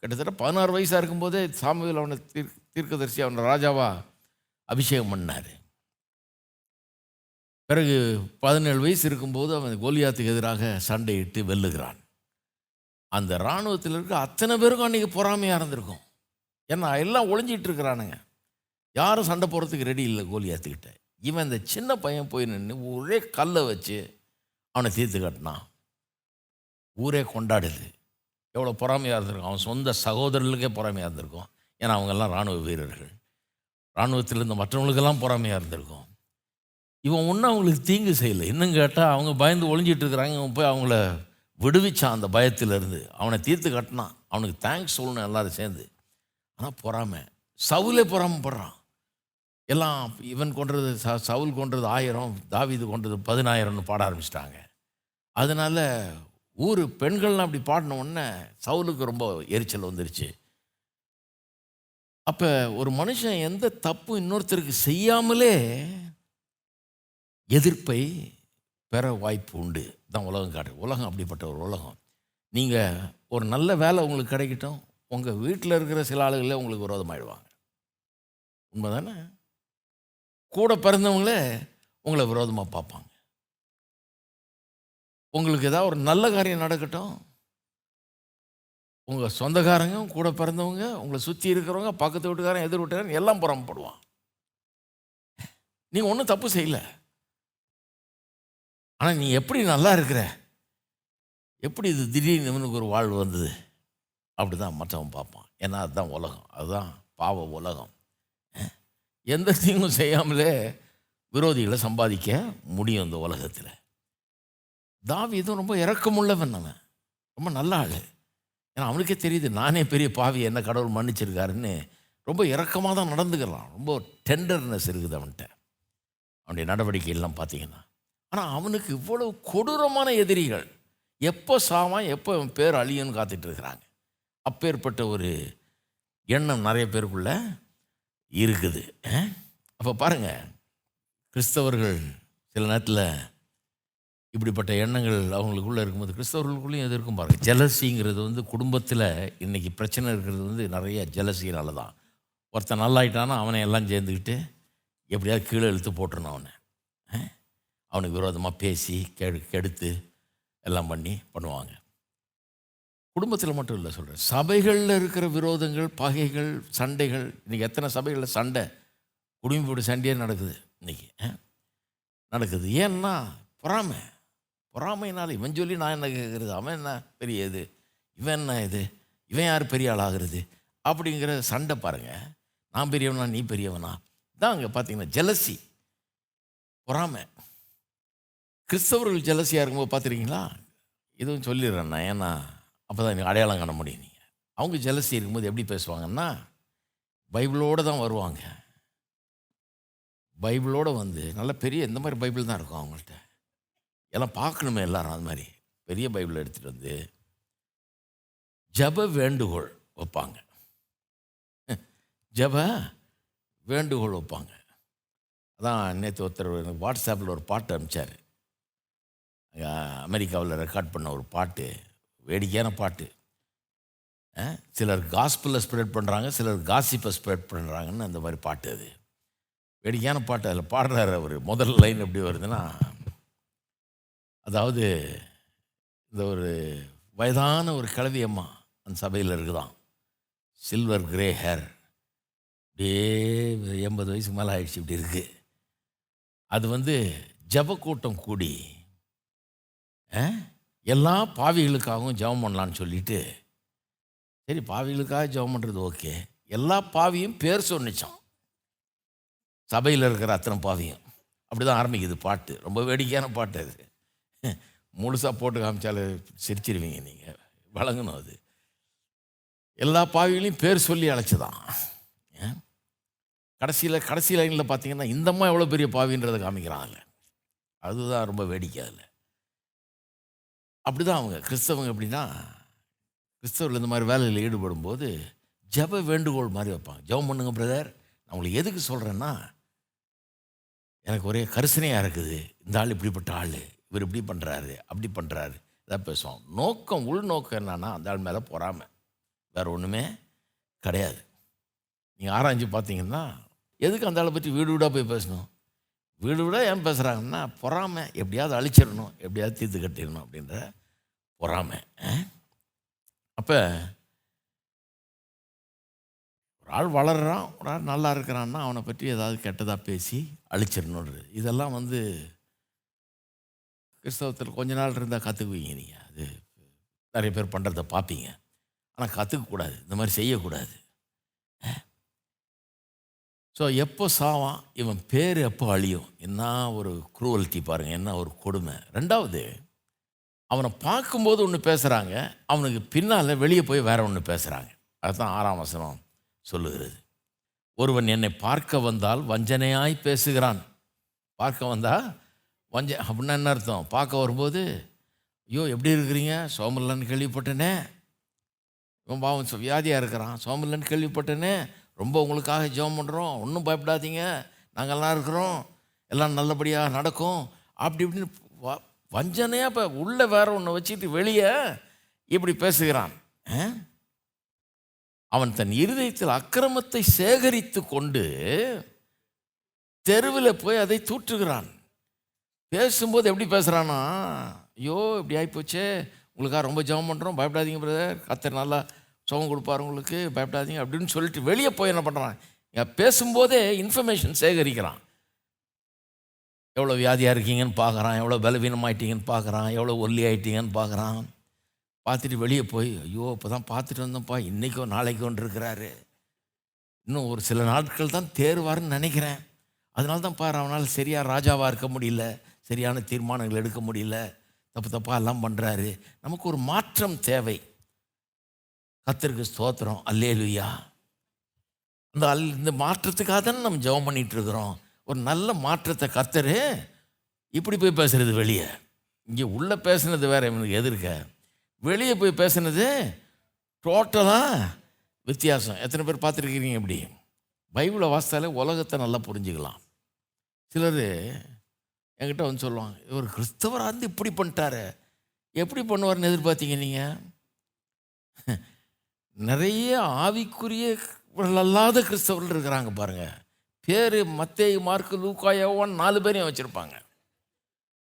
கிட்டத்தட்ட பதினாறு வயசாக இருக்கும்போதே சாமுவேல் அவனை தீர் தீர்க்கதரிசி அவனை ராஜாவா அபிஷேகம் பண்ணார். பிறகு பதினேழு வயசு இருக்கும்போது அவன் கோலியாத்துக்கு எதிராக சண்டையிட்டு வெல்லுகிறான். அந்த இராணுவத்தில் இருக்க அத்தனை பேருக்கும் அன்றைக்கி பொறாமையாக இருந்திருக்கும். ஏன்னா எல்லாம் ஒளிஞ்சிட்டு இருக்கிறானுங்க. யாரும் சண்டை போகிறதுக்கு ரெடி இல்லை கோலியாத்துக்கிட்ட. இவன் இந்த சின்ன பையன் போய் நின்று ஒரே கல்லை வச்சு அவனை தீர்த்து கட்டினான். ஊரே கொண்டாடுது. எவ்வளோ பொறாமையாக இருந்திருக்கும். அவன் சொந்த சகோதரர்களுக்கே பொறாமையாக இருந்திருக்கும். ஏன்னா அவங்கெல்லாம் இராணுவ வீரர்கள். இராணுவத்தில் இருந்த மற்றவங்களுக்கெல்லாம் பொறாமையாக இருந்திருக்கும். இவன் ஒன்றும் அவங்களுக்கு தீங்கு செய்யலை. இன்னும் கேட்டால் அவங்க பயந்து ஒளிஞ்சிட்டு இருக்கிறாங்க. இவன் போய் அவங்கள விடுவிச்சான் அந்த பயத்திலிருந்து. அவனை தீர்த்து கட்டினான். அவனுக்கு தேங்க்ஸ் சொல்லணும் எல்லோரும் சேர்ந்து. ஆனால் பொறாமை. சவுலே பொறாமப்படுறான். எல்லாம் இவன் கொன்றது ச சவுல் கொன்றது ஆயிரம் தாவிது கொன்றது பதினாயிரம்னு பாட ஆரம்பிச்சிட்டாங்க. அதனால் ஊர் பெண்கள்லாம் அப்படி பாடின உடனே சவுலுக்கு ரொம்ப எரிச்சல் வந்துருச்சு. அப்போ ஒரு மனுஷன் எந்த தப்பு இன்னொருத்தருக்கு செய்யாமலே எதிர்ப்பை பெற வாய்ப்பு உண்டு. தான் உலகம் காட்டு உலகம் அப்படிப்பட்ட ஒரு உலகம். நீங்கள் ஒரு நல்ல வேலை உங்களுக்கு கிடைக்கட்டும். உங்கள் வீட்டில் இருக்கிற சில ஆளுகளே உங்களுக்கு விரோதமாயிடுவாங்க. உண்மைதானே? கூட பிறந்தவங்களே உங்களை விரோதமாக பார்ப்பாங்க. உங்களுக்கு ஏதாவது ஒரு நல்ல காரியம் நடக்கட்டும். உங்கள் சொந்தக்காரங்க கூட பிறந்தவங்க உங்களை சுற்றி இருக்கிறவங்க பக்கத்து வீட்டுக்காரன் எதிர் வீட்டுக்காரன் எல்லாம் புறம்படுவான். நீங்கள் ஒன்றும் தப்பு செய்யலை. ஆனால் நீ எப்படி நல்லா இருக்கிற? எப்படி இது திடீர்னு இவனுக்கு ஒரு வாழ்வு வந்தது? அப்படி தான் மற்றவன் பார்ப்பான். ஏன்னா அதுதான் உலகம். அதுதான் பாவ உலகம். எந்த தீங்கும் செய்யாமலே விரோதிகளை சம்பாதிக்க முடியும் இந்த உலகத்தில். தாவி இதுவும் ரொம்ப இறக்கமுள்ளவன் அவன். ரொம்ப நல்ல ஆள் ஏன்னா அவனுக்கே தெரியுது நானே பெரிய பாவி என்ன கடவுள் மன்னிச்சிருக்காருன்னு. ரொம்ப இறக்கமாக தான் நடந்துக்கலாம் ரொம்ப டெண்டர்னஸ் இருக்குது அவன்கிட்ட. அவனுடைய நடவடிக்கை எல்லாம் பார்த்தீங்கன்னா. ஆனால் அவனுக்கு இவ்வளவு கொடூரமான எதிரிகள். எப்போ சாவான் எப்போ அவன் பேர் அழியும்னு காத்துட்டு இருக்கிறாங்க. அப்பேற்பட்ட ஒரு எண்ணம் நிறைய பேருக்குள்ள இருக்குது. அப்போ பாருங்கள் கிறிஸ்தவர்கள் சில நேரத்தில் இப்படிப்பட்ட எண்ணங்கள் அவங்களுக்குள்ளே இருக்கும்போது கிறிஸ்தவர்களுக்குள்ளேயும் எது இருக்கும் பாருங்கள் ஜெலசிங்கிறது வந்து குடும்பத்தில் இன்றைக்கி பிரச்சனை இருக்கிறது வந்து நிறைய ஜெலசினால தான் ஒருத்தன் நல்லாயிட்டானா அவனை எல்லாம் சேர்ந்துக்கிட்டு எப்படியாவது கீழே இழுத்து போட்டுருணும் அவனை. அவனுக்கு விரோதமாக பேசி கெடு கெடுத்து எல்லாம் பண்ணி பண்ணுவாங்க. குடும்பத்தில் மட்டும் இல்லை சொல்கிறேன் சபைகளில் இருக்கிற விரோதங்கள் பகைகள் சண்டைகள் இன்றைக்கி எத்தனை சபைகளில் சண்டை? குடும்ப சண்டையே நடக்குது இன்றைக்கி நடக்குது. ஏன்னா பொறாமை. பொறாமைனால இவன் சொல்லி நான் என்ன கேட்குறது அவன் என்ன பெரிய இது? இவன் என்ன இது? இவன் யார் பெரிய ஆளாகிறது? அப்படிங்கிற சண்டை பாருங்கள் நான் பெரியவனா நீ பெரியவனா? தான் அங்கே பார்த்தீங்கன்னா ஜெலசி பொறாமை. கிறிஸ்தவர்கள் ஜெலசியாக இருக்கும்போது பார்த்துருக்கீங்களா இதுவும் சொல்லிடுறேன் நான். ஏன்னா அப்போ தான் எனக்கு அடையாளம் காண முடியும் நீங்கள் அவங்க ஜெலசி இருக்கும்போது எப்படி பேசுவாங்கன்னா பைபிளோடு தான் வருவாங்க. பைபிளோடு வந்து நல்ல பெரிய இந்த மாதிரி பைபிள் தான் இருக்கும் அவங்கள்ட்ட. எல்லாம் பார்க்கணுமே எல்லாரும் அது மாதிரி. பெரிய பைபிள் எடுத்துகிட்டு வந்து ஜப வேண்டுகோள் வைப்பாங்க. ஜப வேண்டுகோள் வைப்பாங்க. அதான் நேற்று ஒருத்தர் எனக்கு வாட்ஸ்அப்பில் ஒரு பாட்டு அனுப்பிச்சார். அமெரிக்காவில் ரெக்கார்ட் பண்ண ஒரு பாட்டு வேடிக்கையான பாட்டு. சிலர் காஸ்பிளில் ஸ்ப்ரெட் பண்ணுறாங்க சிலர் காசிப்பை ஸ்ப்ரெட் பண்ணுறாங்கன்னு அந்த மாதிரி பாட்டு அது. வேடிக்கையான பாட்டு அதில் பாடுறாரு அவர். முதல் லைன் எப்படி வருதுன்னா அதாவது இந்த ஒரு வயதான ஒரு கிழவி அம்மா அந்த சபையில் இருக்குதான் சில்வர் கிரே ஹேர். அப்படியே எண்பது வயசுக்கு மேலே ஆயிடுச்சு இப்படி இருக்குது அது வந்து ஜபக்கூட்டம் கூடி எல்லா பாவிகளுக்காகவும் ஜெபம் பண்ணலான்னு சொல்லிட்டு சரி பாவிகளுக்காக ஜெபம் பண்ணுறது ஓகே. எல்லா பாவியும் பேர் சொன்னிச்சான் சபையில் இருக்கிற அத்தனை பாவியும். அப்படி தான் ஆரம்பிக்குது பாட்டு. ரொம்ப வேடிக்கையான பாட்டு அது. முழுசாக போட்டு காமிச்சாலும் சிரிச்சிருவீங்க நீங்கள் வழங்கணும் அது. எல்லா பாவிகளையும் பேர் சொல்லி அழைச்சிதான். கடைசியில் கடைசி லைனில் பார்த்தீங்கன்னா இந்தம்மா எவ்வளோ பெரிய பாவின்றதை காமிக்கிறாங்க அதுதான் ரொம்ப வேடிக்கை அதில். அப்படி தான் அவங்க கிறிஸ்தவங்க எப்படின்னா கிறிஸ்தவர்கள் இந்த மாதிரி வேலையில் ஈடுபடும் போது ஜெப வேண்டுகோள் மாதிரி வைப்பாங்க. ஜெபம் பண்ணுங்க பிரதர். நான் உங்களுக்கு எதுக்கு சொல்கிறேன்னா எனக்கு ஒரே கரிசனையாக இருக்குது. இந்த ஆள் இப்படிப்பட்ட ஆள். இவர் இப்படி பண்ணுறாரு அப்படி பண்ணுறாரு இதான் பேசுவோம். நோக்கம் உள்நோக்கம் என்னன்னா அந்த ஆள் மேலே பொறாமை. வேறு ஒன்றுமே கிடையாது. நீங்கள் ஆராய்ஞ்சு பார்த்தீங்கன்னா எதுக்கு அந்த ஆளை பற்றி வீடு வீடாக போய் பேசணும்? வீடு வீடாக ஏன் பேசுகிறாங்கன்னா பொறாமை. எப்படியாவது அழிச்சிடணும் எப்படியாவது தீர்த்து கட்டிடணும் அப்படின்ற பொறாமை. அப்போ ஒரு ஆள் வளர்கிறான் ஒரு ஆள் நல்லா இருக்கிறான்னா அவனை பற்றி ஏதாவது கெட்டதாக பேசி அழிச்சிடணுன்றது இதெல்லாம் வந்து கிறிஸ்தவத்தில் கொஞ்ச நாள் இருந்தால் கற்றுக்குவீங்க நீங்கள் அது நிறைய பேர் பண்ணுறத பார்ப்பீங்க. ஆனால் கற்றுக்கக்கூடாது இந்த மாதிரி செய்யக்கூடாது. ஸோ எப்போ சாவான்? இவன் பேர் எப்போ அழியும்? என்ன ஒரு குரூவல்ட்டி பாருங்கள் என்ன ஒரு கொடுமை. ரெண்டாவது அவனை பார்க்கும்போது ஒன்று பேசுகிறாங்க அவனுக்கு பின்னால் வெளியே போய் வேற ஒன்று பேசுகிறாங்க அதுதான் ஆறாம் வசனம் சொல்லுகிறது. ஒருவன் என்னை பார்க்க வந்தால் வஞ்சனையாய் பேசுகிறான். பார்க்க வந்தால் வஞ்ச அப்படின்னா என்ன அர்த்தம்? பார்க்க வரும்போது ஐயோ எப்படி இருக்கிறீங்க? சோமல்லன்னு கேள்விப்பட்டேனே. இவன் பாவம் வியாதியாக இருக்கிறான். சோமல்லன்னு கேள்விப்பட்டேனே. ரொம்ப உங்களுக்காக ஜெபம் பண்ணுறோம் ஒன்றும் பயப்படாதீங்க. நாங்கள்லாம் இருக்கிறோம். எல்லாம் நல்லபடியாக நடக்கும். அப்படி இப்படின்னு வ- வஞ்சனையாக இப்போ உள்ளே வேற ஒன்று வச்சுட்டு வெளியே இப்படி பேசுகிறான். அவன் தன் இருதயத்தில் அக்கிரமத்தை சேகரித்து கொண்டு தெருவில் போய் அதை தூற்றுகிறான். பேசும்போது எப்படி பேசுகிறானா ஐயோ இப்படி ஆகிப்போச்சே உங்களுக்காக ரொம்ப ஜபம் பண்ணுறோம் பயப்படாதீங்க பிரதர் கத்தர் நல்லா சுகம் கொடுப்பாரு உங்களுக்கு. பயப்படாதீங்க அப்படின்னு சொல்லிட்டு வெளியே போய் என்ன பண்ணுறான் பேசும்போதே இன்ஃபர்மேஷன் சேகரிக்கிறான். எவ்வளோ வியாதியாக இருக்கீங்கன்னு பார்க்குறான். எவ்வளோ பலவீனமாயிட்டீங்கன்னு பார்க்குறான். எவ்வளோ ஒல்லி ஆயிட்டீங்கன்னு பார்க்குறான். பார்த்துட்டு வெளியே போய் ஐயோ இப்போ தான் பார்த்துட்டு வந்தோம்ப்பா இன்றைக்கோ நாளைக்கோ இருக்கிறாரு. இன்னும் ஒரு சில நாட்கள் தான் தேர்வாருன்னு நினைக்கிறேன். அதனால தான் பாரு அவனால் சரியாக ராஜாவாக இருக்க முடியல. சரியான தீர்மானங்கள் எடுக்க முடியல. தப்பு தப்பாக எல்லாம் பண்ணுறாரு நமக்கு ஒரு மாற்றம் தேவை. கத்தருக்கு ஸ்தோத்திரம். அல்லேலுயா. அந்த அல் இந்த மாற்றத்துக்காக தானே நம்ம ஜெபம் பண்ணிகிட்ருக்குறோம் ஒரு நல்ல மாற்றத்தை கத்தரு இப்படி போய் பேசுகிறது வெளியே. இங்கே உள்ளே பேசுனது வேறு இவனுக்கு எதிர்க்க வெளியே போய் பேசுனது டோட்டலாக வித்தியாசம். எத்தனை பேர் பார்த்துருக்கிறீங்க இப்படி? பைபிளை வாசித்தாலே உலகத்தை நல்லா புரிஞ்சுக்கலாம். சிலர் என்கிட்ட வந்து சொல்லுவாங்க இவர் கிறிஸ்தவராக இருந்து இப்படி பண்ணிட்டாரு. எப்படி பண்ணுவார்னு எதிர்பார்த்தீங்க நீங்கள் நிறைய ஆவிக்குரிய அல்லாத கிறிஸ்தவர்கள் இருக்கிறாங்க பாருங்க. பேர் மத்தே மார்க்கு லூக்காயோவான் நாலு பேரையும் வச்சுருப்பாங்க.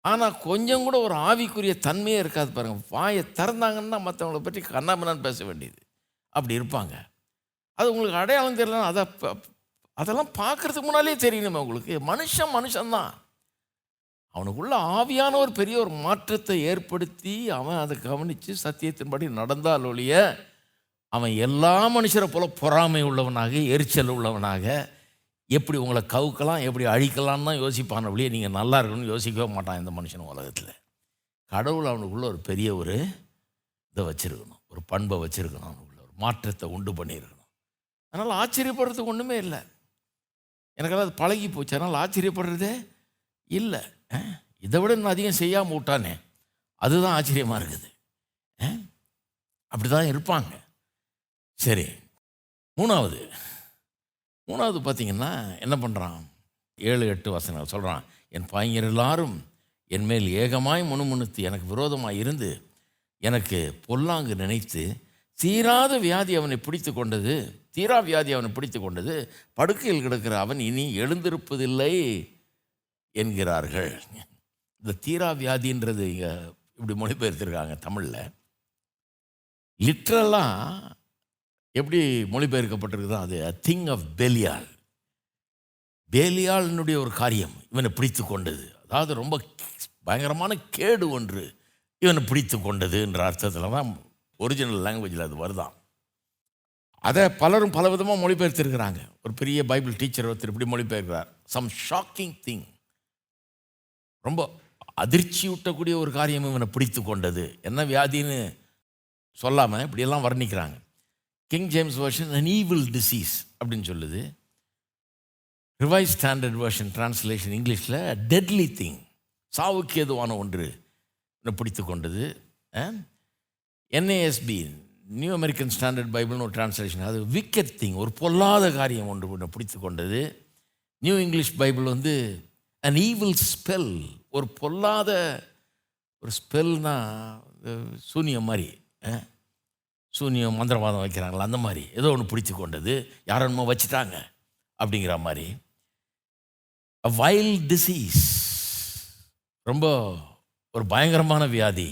ஆனால் கொஞ்சம் கூட ஒரு ஆவிக்குரிய தன்மையே இருக்காது பாருங்கள் வாயை திறந்தாங்கன்னா மற்றவங்கள பற்றி கண்ணாமண்ணான்னு பேச வேண்டியது. அப்படி இருப்பாங்க. அது உங்களுக்கு அடையாளம் தெரியலன்னா அதை அதெல்லாம் பார்க்குறதுக்கு முன்னாலே தெரியணுமே உங்களுக்கு. மனுஷன் மனுஷன்தான். அவனுக்குள்ள ஆவியான ஒரு பெரிய ஒரு மாற்றத்தை ஏற்படுத்தி அவன் அதை கவனித்து சத்தியத்தின்படி நடந்தால் ஒழிய அவன் எல்லா மனுஷரை போல பொறாமை உள்ளவனாக எரிச்சல் உள்ளவனாக எப்படி உங்களை கவுக்கலாம் எப்படி அழிக்கலாம்னு தான் யோசிப்பான் ஒழிய நீங்கள் நல்லா இருக்கணும்னு யோசிக்கவே மாட்டான் இந்த மனுஷன் உலகத்தில். கடவுள் அவனுக்குள்ள ஒரு பெரிய ஒரு இதை வச்சுருக்கணும் ஒரு பண்பை வச்சுருக்கணும் அவனுக்குள்ள ஒரு மாற்றத்தை உண்டு பண்ணியிருக்கணும் அதனால் ஆச்சரியப்படுறதுக்கு ஒன்றுமே இல்லை. எனக்கெல்லாம் அது பழகி போச்சு அதனால் ஆச்சரியப்படுறதே இல்லை. இதை விட இன்னும் அதிகம் செய்யாமல் விட்டானே. அதுதான் ஆச்சரியமாக இருக்குது. அப்படி தான் இருப்பாங்க. சரி மூணாவது. மூணாவது பார்த்தீங்கன்னா என்ன பண்ணுறான் ஏழு எட்டு வசனங்கள் சொல்கிறான் என் பாய்ஞர் எல்லாரும் என் மேல் ஏகமாய் முணுமுணுத்து எனக்கு விரோதமாக இருந்து எனக்கு பொல்லாங்கு நினைத்து தீராத வியாதி அவனை பிடித்து கொண்டது தீரா வியாதி அவனை பிடித்து கொண்டது படுக்கையில் கிடக்கிற அவன் இனி எழுந்திருப்பதில்லை. என்கிறார்கள். இந்த தீரா வியாதின்றது இங்கே இப்படி மொழிபெயர்த்திருக்காங்க தமிழில். லிட்ரலாக எப்படி மொழிபெயர்க்கப்பட்டிருக்குதோ அது திங் ஆஃப் பெலியால் பேலியாலினுடைய ஒரு காரியம் இவனை பிடித்து கொண்டது. அதாவது ரொம்ப பயங்கரமான கேடு ஒன்று இவனை பிடித்து கொண்டதுன்ற அர்த்தத்தில் தான் ஒரிஜினல் லாங்குவேஜில் அது வருதான் அதை பலரும் பலவிதமாக மொழிபெயர்த்திருக்கிறாங்க. ஒரு பெரிய பைபிள் டீச்சர் ஒருத்தர் இப்படி மொழிபெயர்க்கிறார். சம் ஷாக்கிங் திங் ரொம்ப அதிர்ச்சி ஊட்டக்கூடிய ஒரு காரியம் இவனை பிடித்து கொண்டது. என்ன வியாதின்னு சொல்லாமல் இப்படியெல்லாம் வர்ணிக்கிறாங்க. King James Version an evil disease அப்படின்னு சொல்லுது. ரிவைஸ் ஸ்டாண்டர்ட் வேர்ஷன் டிரான்ஸ்லேஷன் இங்கிலீஷில் டெட்லி திங் சாவுக்கு ஏதுவான ஒன்று என்னை பிடித்து கொண்டது. என்ஏஎஸ்பி நியூ அமெரிக்கன் ஸ்டாண்டர்ட் பைபிள்னு ஒரு டிரான்ஸ்லேஷன் அது விக்கெட் திங் ஒரு பொல்லாத காரியம் ஒன்று என்னை பிடித்து கொண்டது. நியூ இங்கிலீஷ் பைபிள் வந்து அன் ஈவில் ஸ்பெல் ஒரு பொல்லாத ஒரு ஸ்பெல்னா சூனியம் மாதிரி அஹ், சூனியம் மந்திரவாதம் வைக்கிறாங்களா அந்த மாதிரி. ஏதோ ஒன்று பிடிச்சி கொண்டது. யாரோ வச்சுட்டாங்க அப்படிங்கிற மாதிரி. அ வைல்ட் டிசீஸ் ரொம்ப ஒரு பயங்கரமான வியாதி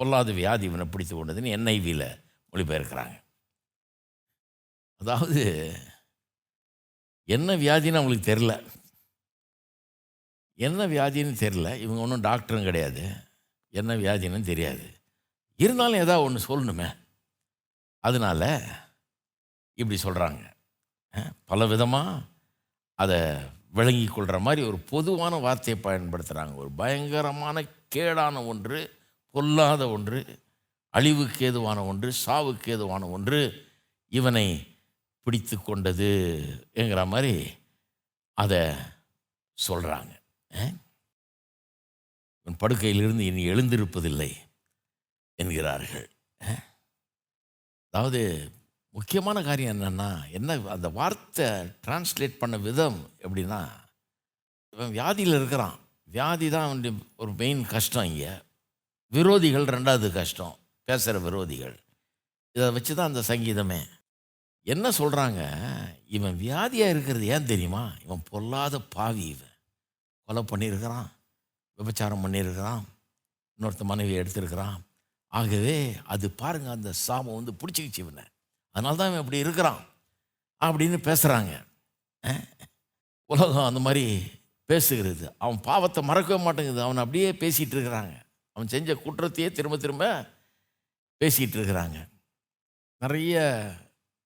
பொல்லாத வியாதி இவனை பிடித்து கொண்டதுன்னு என்ஐவியில் மொழிபெயர்க்கிறாங்க. அதாவது என்ன வியாதின்னு அவங்களுக்கு தெரில என்ன வியாதின்னு தெரில இவங்க ஒன்றும் டாக்டரும் கிடையாது. என்ன வியாதின்னு தெரியாது. இருந்தாலும் ஏதாவது ஒன்று சொல்லணுமே. அதனால இப்படி சொல்கிறாங்க பல விதமாக அதை விளங்கி கொள்கிற மாதிரி ஒரு பொதுவான வார்த்தையை பயன்படுத்துகிறாங்க ஒரு பயங்கரமான கேடான ஒன்று பொல்லாத ஒன்று அழிவுக்கு ஏதுவான ஒன்று சாவுக்கு ஏதுவான ஒன்று இவனை பிடித்து கொண்டதுங்கிற மாதிரி அதை சொல்கிறாங்க உன் படுக்கையிலிருந்து இனி எழுந்திருப்பதில்லை என்கிறார்கள். அதாவது முக்கியமான காரியம் என்னென்னா என்ன அந்த வார்த்தை டிரான்ஸ்லேட் பண்ண விதம் எப்படின்னா இவன் வியாதியில் இருக்கிறான். வியாதி தான் அவனுடைய ஒரு மெயின் கஷ்டம் இங்கே. விரோதிகள் ரெண்டாவது கஷ்டம். பேசுகிற விரோதிகள். இதை வச்சு தான் அந்த சங்கீதமே. என்ன சொல்கிறாங்க இவன் வியாதியாக இருக்கிறது ஏன் தெரியுமா? இவன் பொல்லாத பாவி இவன். கொலை பண்ணியிருக்கிறான் விபச்சாரம் பண்ணியிருக்கிறான் இன்னொருத்த மனைவி எடுத்திருக்கிறான். ஆகவே அது பாருங்கள் அந்த சாமம் வந்து பிடிச்சிக்கிச்சு இவனை. அதனால தான் இவன் இப்படி இருக்கிறான் அப்படின்னு பேசுகிறாங்க உலகம் அந்த மாதிரி பேசுகிறது. அவன் பாவத்தை மறக்கவே மாட்டேங்குது. அவன் அப்படியே பேசிகிட்டு இருக்கிறாங்க. அவன் செஞ்ச குற்றத்தையே திரும்ப திரும்ப பேசிகிட்டு இருக்கிறாங்க. நிறைய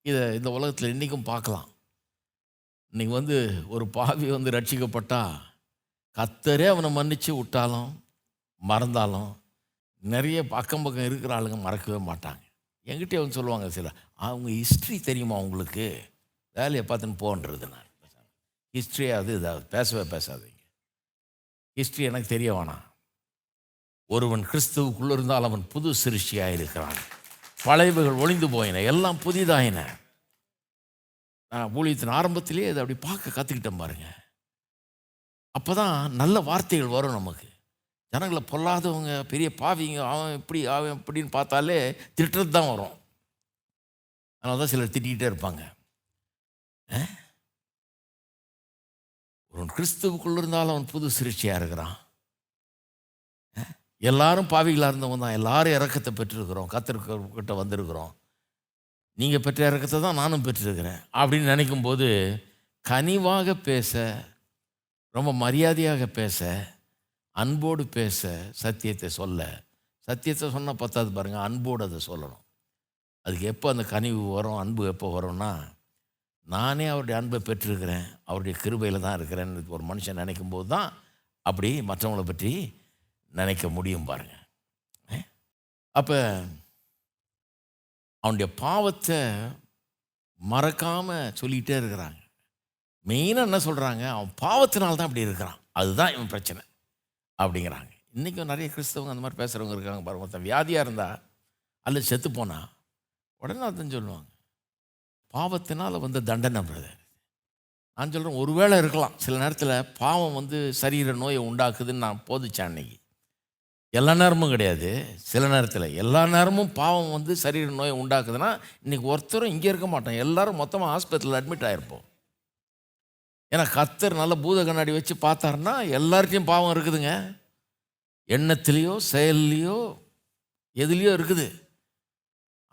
இதை இந்த உலகத்தில் இன்றைக்கும் பார்க்கலாம். இன்றைக்கி வந்து ஒரு பாவி வந்து ரட்சிக்கப்பட்டால் கத்தரே அவனை மன்னித்து விட்டாலும் மறந்தாலும் நிறைய பக்கம் பக்கம் இருக்கிற ஆளுங்க மறக்கவே மாட்டாங்க. என்கிட்டயே வந்து சொல்லுவாங்க சில அவங்க ஹிஸ்ட்ரி தெரியுமா அவங்களுக்கு வேலையை பார்த்துன்னு போன்றது நான் ஹிஸ்ட்ரியாவது அது இதாவது பேசவே பேசாதீங்க. ஹிஸ்ட்ரி எனக்கு தெரிய வேணாம். ஒருவன் கிறிஸ்துவுக்குள்ளே இருந்தால் அவன் புது சிருஷ்டியாக இருக்கிறான். பழைவுகள் ஒளிந்து போயின எல்லாம் புதிதாயின. நான் ஊழியத்தின் ஆரம்பத்திலே அதை அப்படி பார்க்க கற்றுக்கிட்டேன் பாருங்கள் அப்போ தான் நல்ல வார்த்தைகள் வரும் நமக்கு. ஜனங்களை பொல்லாதவங்க பெரிய பாவிங்க அவன் இப்படி அவன் இப்படின்னு பார்த்தாலே திட்டுறது தான் வரும். அதனால தான் சிலர் திட்டிகிட்டே இருப்பாங்க. அஹ்? ஒரு கிறிஸ்துவுக்குள்ள இருந்தாலும் அவன் புது சிருஷ்டியாக இருக்கிறான். எல்லாரும் பாவிகளாக இருந்தவங்க தான். எல்லாரும் இறக்கத்தை பெற்றிருக்கிறோம். கத்திருக்கிட்ட வந்திருக்கிறோம். நீங்கள் பெற்ற இறக்கத்தை தான் நானும் பெற்றிருக்கிறேன். அப்படின்னு நினைக்கும் போது கனிவாக பேச ரொம்ப மரியாதையாக பேச அன்போடு பேச சத்தியத்தை சொல்ல. சத்தியத்தை சொன்னால் பத்தாது பாருங்கள் அன்போடு அதை சொல்லணும். அதுக்கு எப்போ அந்த கனிவு வரும் அன்பு எப்போ வரும்னா நானே அவருடைய அன்பை பெற்றிருக்கிறேன் அவருடைய கிருபையில் தான் இருக்கிறேன்னு ஒரு மனுஷன் நினைக்கும் போது தான் அப்படி மற்றவங்களை பற்றி நினைக்க முடியும் பாருங்கள் அப்போ அவனுடைய பாவத்தை மறக்காமல் சொல்லிகிட்டே இருக்கிறாங்க. மெயினாக என்ன சொல்கிறாங்க அவன் பாவத்தினால தான் அப்படி இருக்கிறான். அதுதான் இவன் பிரச்சனை. அப்படிங்கிறாங்க. இன்றைக்கும் நிறைய கிறிஸ்தவங்க அந்த மாதிரி பேசுகிறவங்க இருக்காங்க பாருங்க. ஒருத்தன் வியாதியாக இருந்தால் அல்லது செத்து போனால் உடனே அதான் சொல்லுவாங்க. பாவத்தினால் வந்து தண்டனை பிரதர் நான் சொல்கிறேன் ஒருவேளை இருக்கலாம். சில நேரத்தில் பாவம் வந்து சரீர நோயை உண்டாக்குதுன்னு நான் போதிச்சேன் அன்னைக்கு. எல்லா நேரமும் கிடையாது. சில நேரத்தில் எல்லா நேரமும் பாவம் வந்து சரீர நோயை உண்டாக்குதுன்னா இன்றைக்கி ஒருத்தரும் இங்கே இருக்க மாட்டோம் எல்லாரும் மொத்தமாக ஹாஸ்பிட்டலில் அட்மிட் ஆகிருப்போம் ஏன்னா கத்தர் நல்ல பூத கண்ணாடி வச்சு பார்த்தாருன்னா எல்லார்ட்டையும் பாவம் இருக்குதுங்க. எண்ணத்துலேயோ செயல்லையோ எதுலேயோ இருக்குது.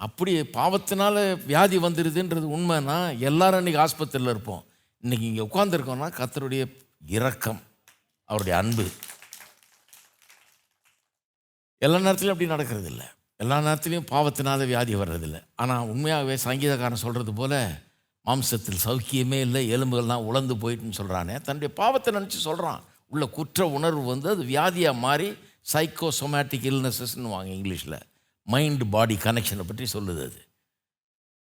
அப்படி பாவத்தினால வியாதி வந்துடுதுன்றது உண்மைன்னா எல்லாரும் இன்றைக்கி ஆஸ்பத்திரியில் இருப்போம். இன்றைக்கி இங்கே உட்காந்துருக்கோம்னா கத்தருடைய இரக்கம் அவருடைய அன்பு. எல்லா நேரத்துலையும் அப்படி நடக்கிறது இல்லை எல்லா நேரத்துலையும் பாவத்தினால வியாதி வர்றதில்லை. ஆனால் உண்மையாகவே சங்கீதக்காரன் சொல்கிறது போல் மாம்சத்தில் சௌக்கியமே இல்லை எலும்புகள்லாம் உழந்து போயிட்டுன்னு சொல்கிறானே தன்னுடைய பாவத்தை நினச்சி சொல்கிறான் உள்ள குற்ற உணர்வு வந்து அது வியாதியாக மாறி சைக்கோசோமேட்டிக் இல்னஸஸ்ன்னு வாங்க இங்கிலீஷில். மைண்ட் பாடி கனெக்ஷனை பற்றி சொல்லுது அது.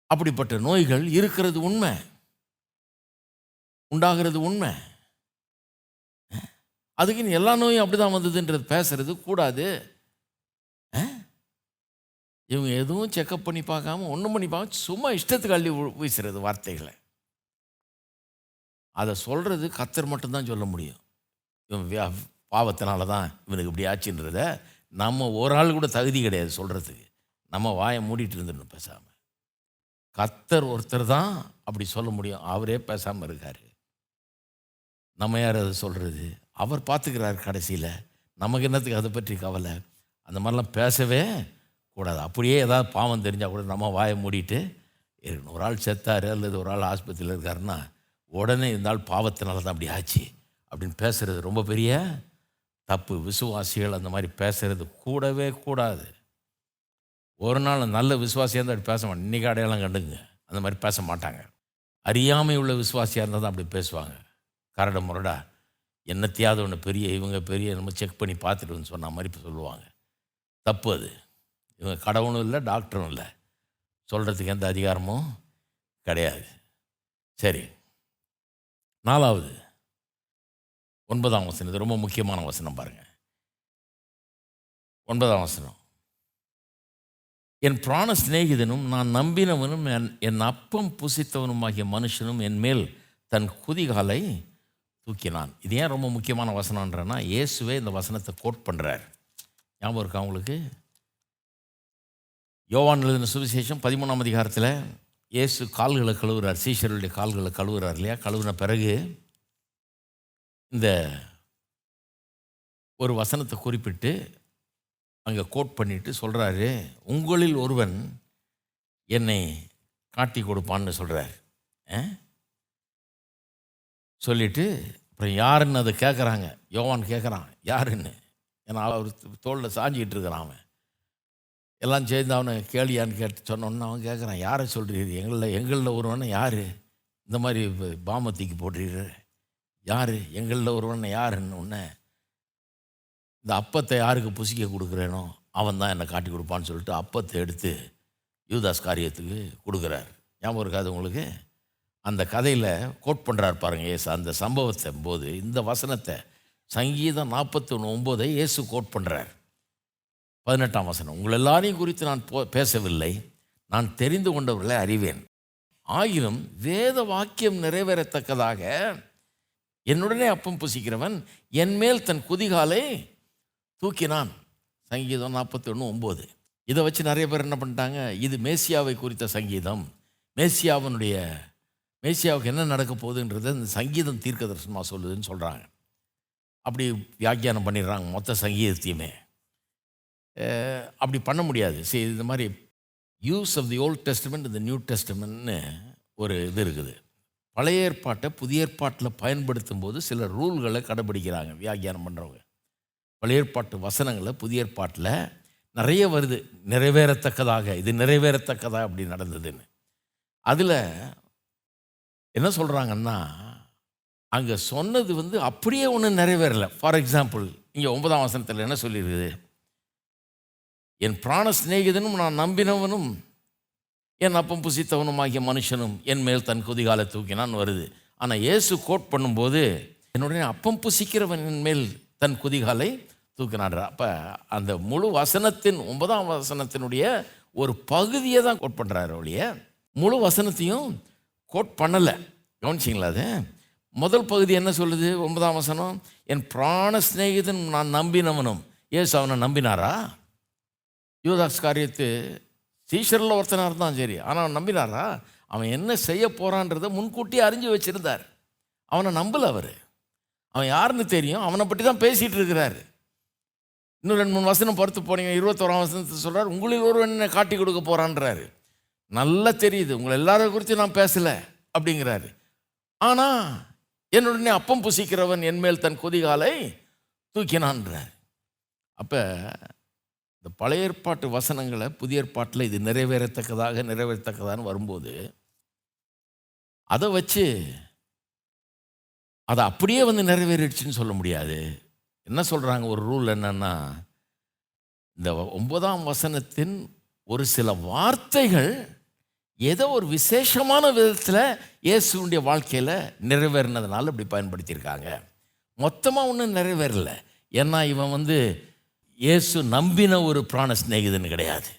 அப்படிப்பட்ட நோய்கள் இருக்கிறது உண்மை. உண்டாகிறது உண்மை. அதுக்குன்னு எல்லா நோயும் அப்படிதான் வந்ததுன்றது பேசுறது கூடாது. இவங்க எதுவும் செக்கப் பண்ணி பார்க்காம ஒன்றும் பண்ணி பார்க்காம சும்மா இஷ்டத்துக்கு அள்ளி வீசுறது வார்த்தைகளை. அதை சொல்கிறது கத்தர் மட்டும்தான் சொல்ல முடியும். இவன் பாவத்தினால தான் இவனுக்கு இப்படி ஆச்சுன்றத நம்ம ஒரு ஆள் கூட தகுதி கிடையாது சொல்கிறதுக்கு நம்ம வாயை மூடிட்டு இருந்துடணும் பேசாமல் கத்தர் ஒருத்தர் தான் அப்படி சொல்ல முடியும். அவரே பேசாமல் இருக்கார். நம்ம யார் அதை சொல்கிறது அவர் பார்த்துக்கிறார் கடைசியில். நமக்கு என்னத்துக்கு அதை பற்றி கவலை? அந்த மாதிரிலாம் பேசவே கூடாது. அப்படியே ஏதாவது பாவம் தெரிஞ்சால் கூட நம்ம வாயை மூடிட்டு இருக்கணும் ஒரு ஆள் செத்தார் அல்லது ஒரு ஆள் ஆஸ்பத்திரியில் இருக்காருன்னா உடனே இருந்தால் பாவத்தினால தான் அப்படி ஆச்சு. அப்படின்னு பேசுகிறது ரொம்ப பெரிய தப்பு. விசுவாசிகள் அந்த மாதிரி பேசுகிறது கூடவே கூடாது. ஒரு நாள் நல்ல விசுவாசியாக இருந்தால் அப்படி பேச மாட்டேன் இன்றைக்கி அடையாளம் கண்டுங்க அந்த மாதிரி பேச மாட்டாங்க. அறியாமை உள்ள விசுவாசியாக இருந்தால் தான் அப்படி பேசுவாங்க. கரட முரடா என்னத்தையாவது ஒன்று பெரிய இவங்க பெரிய நம்ம செக் பண்ணி பார்த்துட்டுன்னு சொன்ன மாதிரி சொல்லுவாங்க. தப்பு அது. இவங்க கடவுளும் இல்லை டாக்டரும் இல்லை. சொல்கிறதுக்கு எந்த அதிகாரமும் கிடையாது. சரி. நாலாவது. ஒன்பதாம் வசனம். இது ரொம்ப முக்கியமான வசனம் பாருங்கள் ஒன்பதாம் வசனம். என் பிராண சிநேகிதனும் நான் நம்பினவனும் என் என் அப்பம் புசித்தவனுமாகிய மனுஷனும் என் மேல் தன் குதிகாலை தூக்கினான். இது ஏன் ரொம்ப முக்கியமான வசனன்றன்னா இயேசுவே இந்த வசனத்தை கோட் பண்ணுறார் ஞாபகம் இருக்கா உங்களுக்கு? யோவான் எழுதின சுவிசேஷம் பதிமூணாம் அதிகாரத்தில் இயேசு கால்களை கழுவுறார் சீஷருடைய கால்களை கழுவுறார் இல்லையா? கழுவுன பிறகு இந்த ஒரு வசனத்தை குறிப்பிட்டு அங்கே கோட் பண்ணிட்டு சொல்கிறாரு உங்களில் ஒருவன் என்னை காட்டி கொடுப்பான்னு சொல்கிறார் சொல்லிட்டு அப்புறம் யாருன்னு அதை கேட்குறாங்க யோவான் கேட்குறான் யாருன்னு? ஏன்னா அவர் தோளில் சாஞ்சிக்கிட்டு இருக்கிறான் அவன். எல்லாம் சேர்ந்து அவனை கேளியான்னு கேட்டு சொன்னோன்னு அவன் கேட்குறான் யாரை சொல்கிறீர் எங்களில் எங்களில் ஒருவனை யார்? இந்த மாதிரி பாமத்திக்கு போடுறீரு யார்? எங்களில் ஒருவனை யாருன்னு உடனே இந்த அப்பத்தை யாருக்கு புசிக்க கொடுக்குறேனோ அவன் தான் என்னை காட்டி கொடுப்பான்னு சொல்லிட்டு அப்பத்தை எடுத்து யூதாஸ் காரியத்துக்கு கொடுக்குறார். ஞாபகம் இருக்காது உங்களுக்கு? அந்த கதையில் கோட் பண்ணுறார் பாருங்க ஏசு அந்த சம்பவத்தை போது இந்த வசனத்தை சங்கீதம் நாற்பத்தி ஒன்று ஒம்போதை இயேசு கோட் பண்ணுறார் பதினெட்டாம் வசனம். உங்கள் எல்லாரையும் குறித்து நான் போ பேசவில்லை. நான் தெரிந்து கொண்டவர்களை அறிவேன். ஆயினும் வேத வாக்கியம் நிறைவேறத்தக்கதாக என்னுடனே அப்பம் புசிக்கிறவன் என் மேல் தன் குதிகாலை தூக்கினான். சங்கீதம் நாற்பத்தி ஒன்று ஒம்பது. இதை வச்சு நிறைய பேர் என்ன பண்ணிட்டாங்க? இது மேசியாவை குறித்த சங்கீதம். மேசியாவினுடைய மேசியாவுக்கு என்ன நடக்க போகுதுன்றது இந்த சங்கீதம் தீர்க்க தரிசனமாக சொல்லுதுன்னு சொல்கிறாங்க அப்படி வியாக்கியானம் பண்ணிடுறாங்க மொத்த சங்கீதத்தையுமே. அப்படி பண்ண முடியாது. சரி இந்த மாதிரி use of the Old Testament இந்த நியூ டெஸ்டமெண்ட்னு ஒரு இது இருக்குது. பழைய ஏற்பாட்டை புதிய ஏற்பாட்டில் பயன்படுத்தும் போது சில ரூல்களை கடைபிடிக்கிறாங்க வியாக்கியானம் பண்ணுறவங்க பழைய ஏற்பாட்டு வசனங்களை புதிய ஏற்பாட்டில் நிறைய வருது. நிறைவேறத்தக்கதாக இது நிறைவேறத்தக்கதாக அப்படி நடந்ததுன்னு. அதில் என்ன சொல்கிறாங்கன்னா அங்கே சொன்னது வந்து அப்படியே ஒன்றும் நிறைவேறலை. ஃபார் எக்ஸாம்பிள் இங்கே ஒன்பதாம் வசனத்தில் என்ன சொல்லியிருக்குது? என் பிராண சிநேகிதனும் நான் நம்பினவனும் என் அப்பம் புசித்தவனும் ஆகிய மனுஷனும் என் மேல் தன் குதிகாலை தூக்கினான் வருது. ஆனால் இயேசு கோட் பண்ணும்போது என்னுடைய அப்பம் புசிக்கிறவன் என் மேல் தன் குதிகாலை தூக்கினான்ற? அப்போ அந்த முழு வசனத்தின் ஒன்பதாம் வசனத்தினுடைய ஒரு பகுதியை தான் கோட் பண்ணுறாரு ஒழிய முழு வசனத்தையும் கோட் பண்ணலை. கவனிச்சிங்களா அது? முதல் பகுதி என்ன சொல்லுது? ஒன்பதாம் வசனம் என் பிராண சிநேகிதன் நான் நம்பினவனும். ஏசு அவனை நம்பினாரா? யூதாஸ் காரியத்து சீஷரில் ஒருத்தனாக இருந்தான் சரி. ஆனால் அவன் நம்பினாரா? அவன் என்ன செய்ய போகிறான்றதை முன்கூட்டியே அறிஞ்சு வச்சிருந்தார். அவனை நம்பல அவர். அவன் யாருன்னு தெரியும். அவனை பற்றி தான் பேசிகிட்டு இருக்கிறாரு. இன்னும் ரெண்டு மூணு வசனம் பொறுத்து போனீங்க. இருபத்தோராம் வசனத்தை சொல்கிறார் உங்களில் ஒருவன் என்ன காட்டி கொடுக்க போகிறான்றாரு நல்லா தெரியுது. உங்களை எல்லாரும் குறித்து நான் பேசலை. அப்படிங்கிறாரு. ஆனால் என்னுடனே அப்பம் புசிக்கிறவன் என்மேல் தன் கொதிகாலை தூக்கினான்றார். அப்போ இந்த பழைய ஏற்பாட்டு வசனங்களை புதிய ஏற்பாட்டில் இது நிறைவேறத்தக்கதாக நிறைவேறத்தக்கதான்னு வரும்போது அதை வச்சு அதை அப்படியே வந்து நிறைவேறிடுச்சுன்னு சொல்ல முடியாது. என்ன சொல்கிறாங்க ஒரு ரூல் என்னன்னா இந்த ஒன்பதாம் வசனத்தின் ஒரு சில வார்த்தைகள் ஏதோ ஒரு விசேஷமான விதத்தில் இயேசுடைய வாழ்க்கையில் நிறைவேறினதுனால இப்படி பயன்படுத்தியிருக்காங்க. மொத்தமாக ஒன்றும் நிறைவேறலை. ஏன்னா இவன் வந்து இயேசு நம்பின ஒரு பிராண சிநேகிதன் கிடையாது.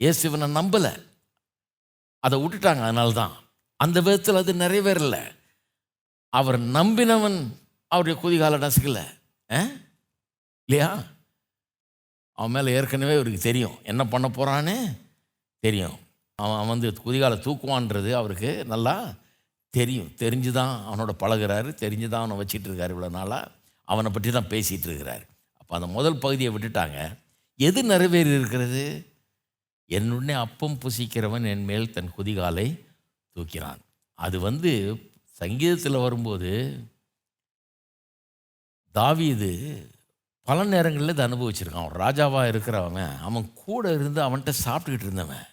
இயேசு இவனை நம்பலை. அதை விட்டுட்டாங்க அதனால தான் அந்த விதத்தில் அது நிறைவேறல. அவர் நம்பினவன் அவருடைய குதிகால நசுக்கலை. இல்லையா? அவன் மேலே ஏற்கனவே அவருக்கு தெரியும். என்ன பண்ண போகிறான்னு தெரியும். அவன் அவன் வந்து குதிகால தூக்குவான்றது அவருக்கு நல்லா தெரியும். தெரிஞ்சு தான் அவனோட பழகுறாரு. தெரிஞ்சு தான் அவனை வச்சிட்டு இருக்காரு இவ்வளோ நாளாக அவனை பற்றி தான் பேசிகிட்டு இருக்கிறாரு. இப்போ அந்த முதல் பகுதியை விட்டுட்டாங்க. எது நிறைவேறி இருக்கிறது என்னுடனே அப்பம் புசிக்கிறவன் என் மேல் தன் குதிகாலை தூக்கினான். அது வந்து சங்கீதத்தில் வரும்போது தாவீது பல நேரங்களில் இதை அனுபவிச்சிருக்கான். அவன் ராஜாவாக இருக்கிறவன் அவன் கூட இருந்து அவன்கிட்ட சாப்பிட்டுக்கிட்டு இருந்தவன்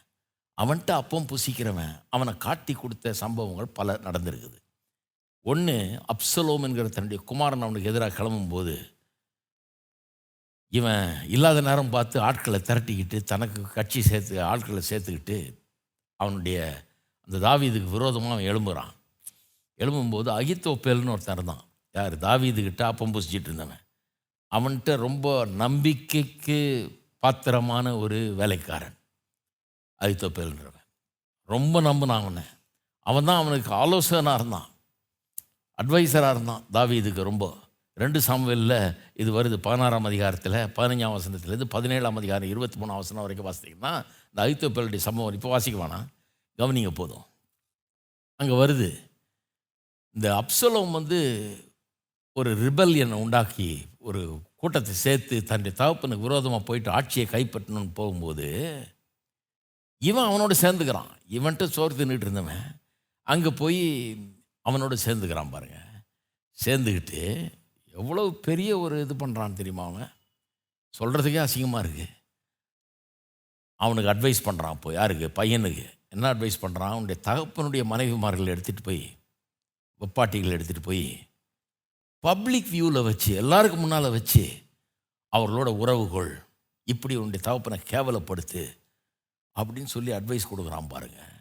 அவன்கிட்ட அப்பம் புசிக்கிறவன் அவனை காட்டி கொடுத்த சம்பவங்கள் பல நடந்திருக்குது. ஒன்று அப்சலோம் என்கிற தன்னுடைய குமாரன் அவனுக்கு எதிராக கிளம்பும்போது இவன் இல்லாத நேரம் பார்த்து ஆட்களை திரட்டிக்கிட்டு தனக்கு கட்சி சேர்த்து ஆட்களை சேர்த்துக்கிட்டு அவனுடைய அந்த தாவீதுக்கு விரோதமாக அவன் எழும்புகிறான் எழும்பும்போது அகித்தோப்பேல்னு ஒருத்தன் தான் யார்? தாவீதுக்கிட்ட அப்பம் புசிச்சிட்டு இருந்தவன். அவன்கிட்ட ரொம்ப நம்பிக்கைக்கு பாத்திரமான ஒரு வேலைக்காரன் அகித்தோப்பேல்ன்றவன். ரொம்ப நம்பினான் அவனை. அவன் தான் அவனுக்கு ஆலோசனாக இருந்தான். அட்வைசராக இருந்தான் தாவீதுக்கு ரொம்ப. ரெண்டு சாமுவேலில் இது வருது பதினாறாம் அதிகாரத்தில் பதினஞ்சாம் வசனத்துலேருந்து பதினேழாம் அதிகாரம் இருபத்தி மூணாம் வசனம் வரைக்கும் வாசித்தீங்கன்னா இந்த ஐத்தோப்பேலுடைய சம்பவம் இப்போ வாசிக்க வேணாம் கவனிங்க போதும். அங்கே வருது இந்த அப்சலோம் வந்து ஒரு ரிபல்யனை உண்டாக்கி ஒரு கூட்டத்தை சேர்த்து தன்னுடைய தகப்பனுக்கு விரோதமாக போயிட்டு ஆட்சியை கைப்பற்றணும்னு போகும்போது இவன் அவனோட சேர்ந்துக்கிறான். இவன்கிட்ட சோறு தின்னுட்டு இருந்தவன். அங்கே போய் அவனோட சேர்ந்துக்கிறான் பாருங்கள் சேர்ந்துக்கிட்டு எவ்வளோ பெரிய ஒரு இது பண்ணுறான் தெரியுமா அவன்? சொல்கிறதுக்கே அசிங்கமாக இருக்குது அவனுக்கு அட்வைஸ் பண்ணுறான் இப்போ யாருக்கு? பையனுக்கு. என்ன அட்வைஸ் பண்ணுறான் அவனுடைய தகப்பனுடைய மனைவிமார்களை எடுத்துகிட்டு போய் வெப்பாட்டிகளை எடுத்துகிட்டு போய் பப்ளிக் வியூவில் வச்சு எல்லாருக்கும் முன்னால் வச்சு அவர்களோட உறவுகள் இப்படி உன்னுடைய தகப்பனை கேவலப்படுத்து அப்படின்னு சொல்லி அட்வைஸ் கொடுக்குறான் பாருங்கள்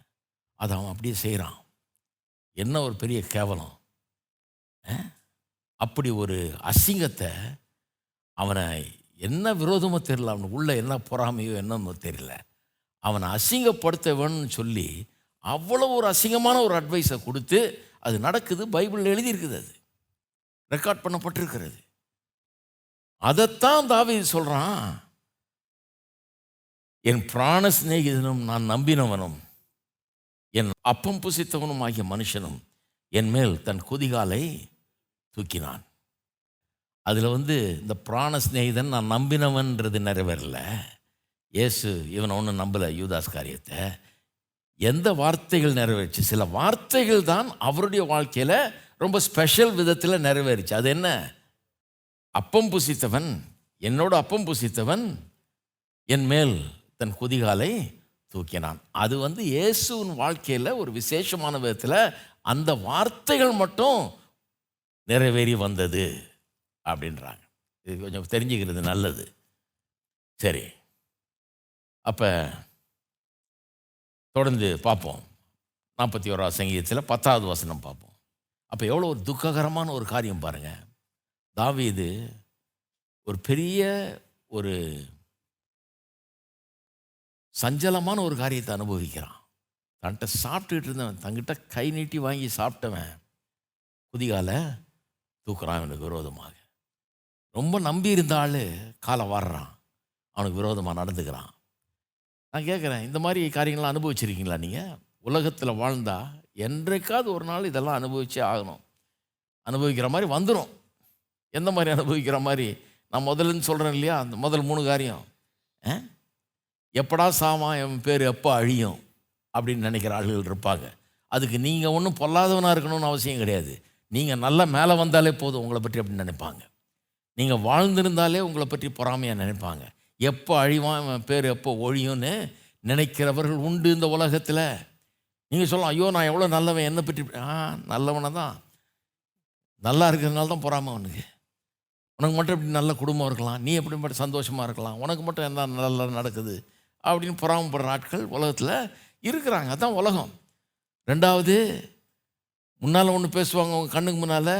அதை அவன் அப்படியே செய்கிறான் என்ன ஒரு பெரிய கேவலம். அப்படி ஒரு அசிங்கத்தை அவனை என்ன விரோதமோ தெரியல அவனுக்கு உள்ளே என்ன பொறாமையோ என்னன்னு தெரியல. அவனை அசிங்கப்படுத்த வேணும்னு சொல்லி அவ்வளோ ஒரு அசிங்கமான ஒரு அட்வைஸை கொடுத்து அது நடக்குது பைபிளில் எழுதியிருக்குது அது. ரெக்கார்ட் பண்ணப்பட்டிருக்கிறது. அதைத்தான் தாவி சொல்கிறான் என் பிராண சிநேகிதனும் நான் நம்பினவனும் என் அப்பம் புசித்தவனும் ஆகிய மனுஷனும் என் மேல் தன் குதிகாலை தூக்கினான். அதில் வந்து இந்த பிராண சிநேகிதன் நான் நம்பினவன்றது நிறைவேறல இயேசு இவனை ஒன்றும் நம்பலை யூதாஸ் காரியத்தை. எந்த வார்த்தைகள் நிறைவேறுச்சு? சில வார்த்தைகள் தான் அவருடைய வாழ்க்கையில் ரொம்ப ஸ்பெஷல் விதத்தில் நிறைவேறுச்சு. அது என்ன? அப்பம் புசித்தவன் என்னோட அப்பம் புசித்தவன் என் மேல் தன் குதிகாலை தூக்கினான். அது வந்து இயேசுவின் வாழ்க்கையில் ஒரு விசேஷமான விதத்தில் அந்த வார்த்தைகள் மட்டும் நிறைவேறி வந்தது அப்படின்றாங்க. இது கொஞ்சம் தெரிஞ்சுக்கிறது நல்லது. சரி. அப்போ தொடர்ந்து பார்ப்போம். நாற்பத்தி ஓராவது சங்கீதத்தில் பத்தாவது வசனம் பார்ப்போம். அப்போ எவ்வளோ ஒரு துக்ககரமான ஒரு காரியம் பாருங்கள் தாவீது ஒரு பெரிய ஒரு சஞ்சலமான ஒரு காரியத்தை அனுபவிக்கிறான். தன்கிட்ட சாப்பிட்டுக்கிட்டு இருந்தவன் தங்கிட்ட கை நீட்டி வாங்கி சாப்பிட்டவன் குதிகால தூக்குறான் அவனுக்கு விரோதமாக. ரொம்ப நம்பி இருந்தாலும் காலை வாடுறான் அவனுக்கு விரோதமாக நடந்துக்கிறான். நான் கேட்குறேன் இந்த மாதிரி காரியங்கள்லாம் அனுபவிச்சிருக்கீங்களா நீங்கள் உலகத்தில் வாழ்ந்தா என்றைக்காவது ஒரு நாள் இதெல்லாம் அனுபவிச்சே ஆகணும். அனுபவிக்கிற மாதிரி வந்துடும் எந்த மாதிரி அனுபவிக்கிற மாதிரி? நான் முதல்லன்னு சொல்கிறேன் இல்லையா? அந்த முதல் மூணு காரியம். ஆ? எப்படா சாமா என் பேர் எப்போ அழியும்? அப்படின்னு நினைக்கிற ஆளுகள் இருப்பாங்க. அதுக்கு நீங்கள் ஒன்றும் பொல்லாதவனாக இருக்கணும்னு அவசியம் கிடையாது. நீங்கள் நல்லா மேலே வந்தாலே போதும் உங்களை பற்றி அப்படின்னு நினைப்பாங்க. நீங்கள் வாழ்ந்திருந்தாலே உங்களை பற்றி பொறாமையாக நினைப்பாங்க. எப்போ அழிவான் பேர் எப்போ ஒழியும்னு நினைக்கிறவர்கள் உண்டு இந்த உலகத்தில். நீங்கள் சொல்லலாம் ஐயோ நான் எவ்வளோ நல்லவன் என்னை பற்றி ஆ நல்லவனை தான். நல்லா இருக்கிறதுனால தான் பொறாமை அவனுக்கு உனக்கு மட்டும் இப்படி நல்ல குடும்பம் இருக்கலாம் நீ எப்படி மட்டும் சந்தோஷமாக இருக்கலாம் உனக்கு மட்டும் என்ன நல்லா நடக்குது? அப்படின்னு பொறாமப்படுற ஆட்கள் உலகத்தில் இருக்கிறாங்க. அதுதான் உலகம். ரெண்டாவது முன்னால் ஒன்று பேசுவாங்க அவங்க கண்ணுக்கு முன்னால்.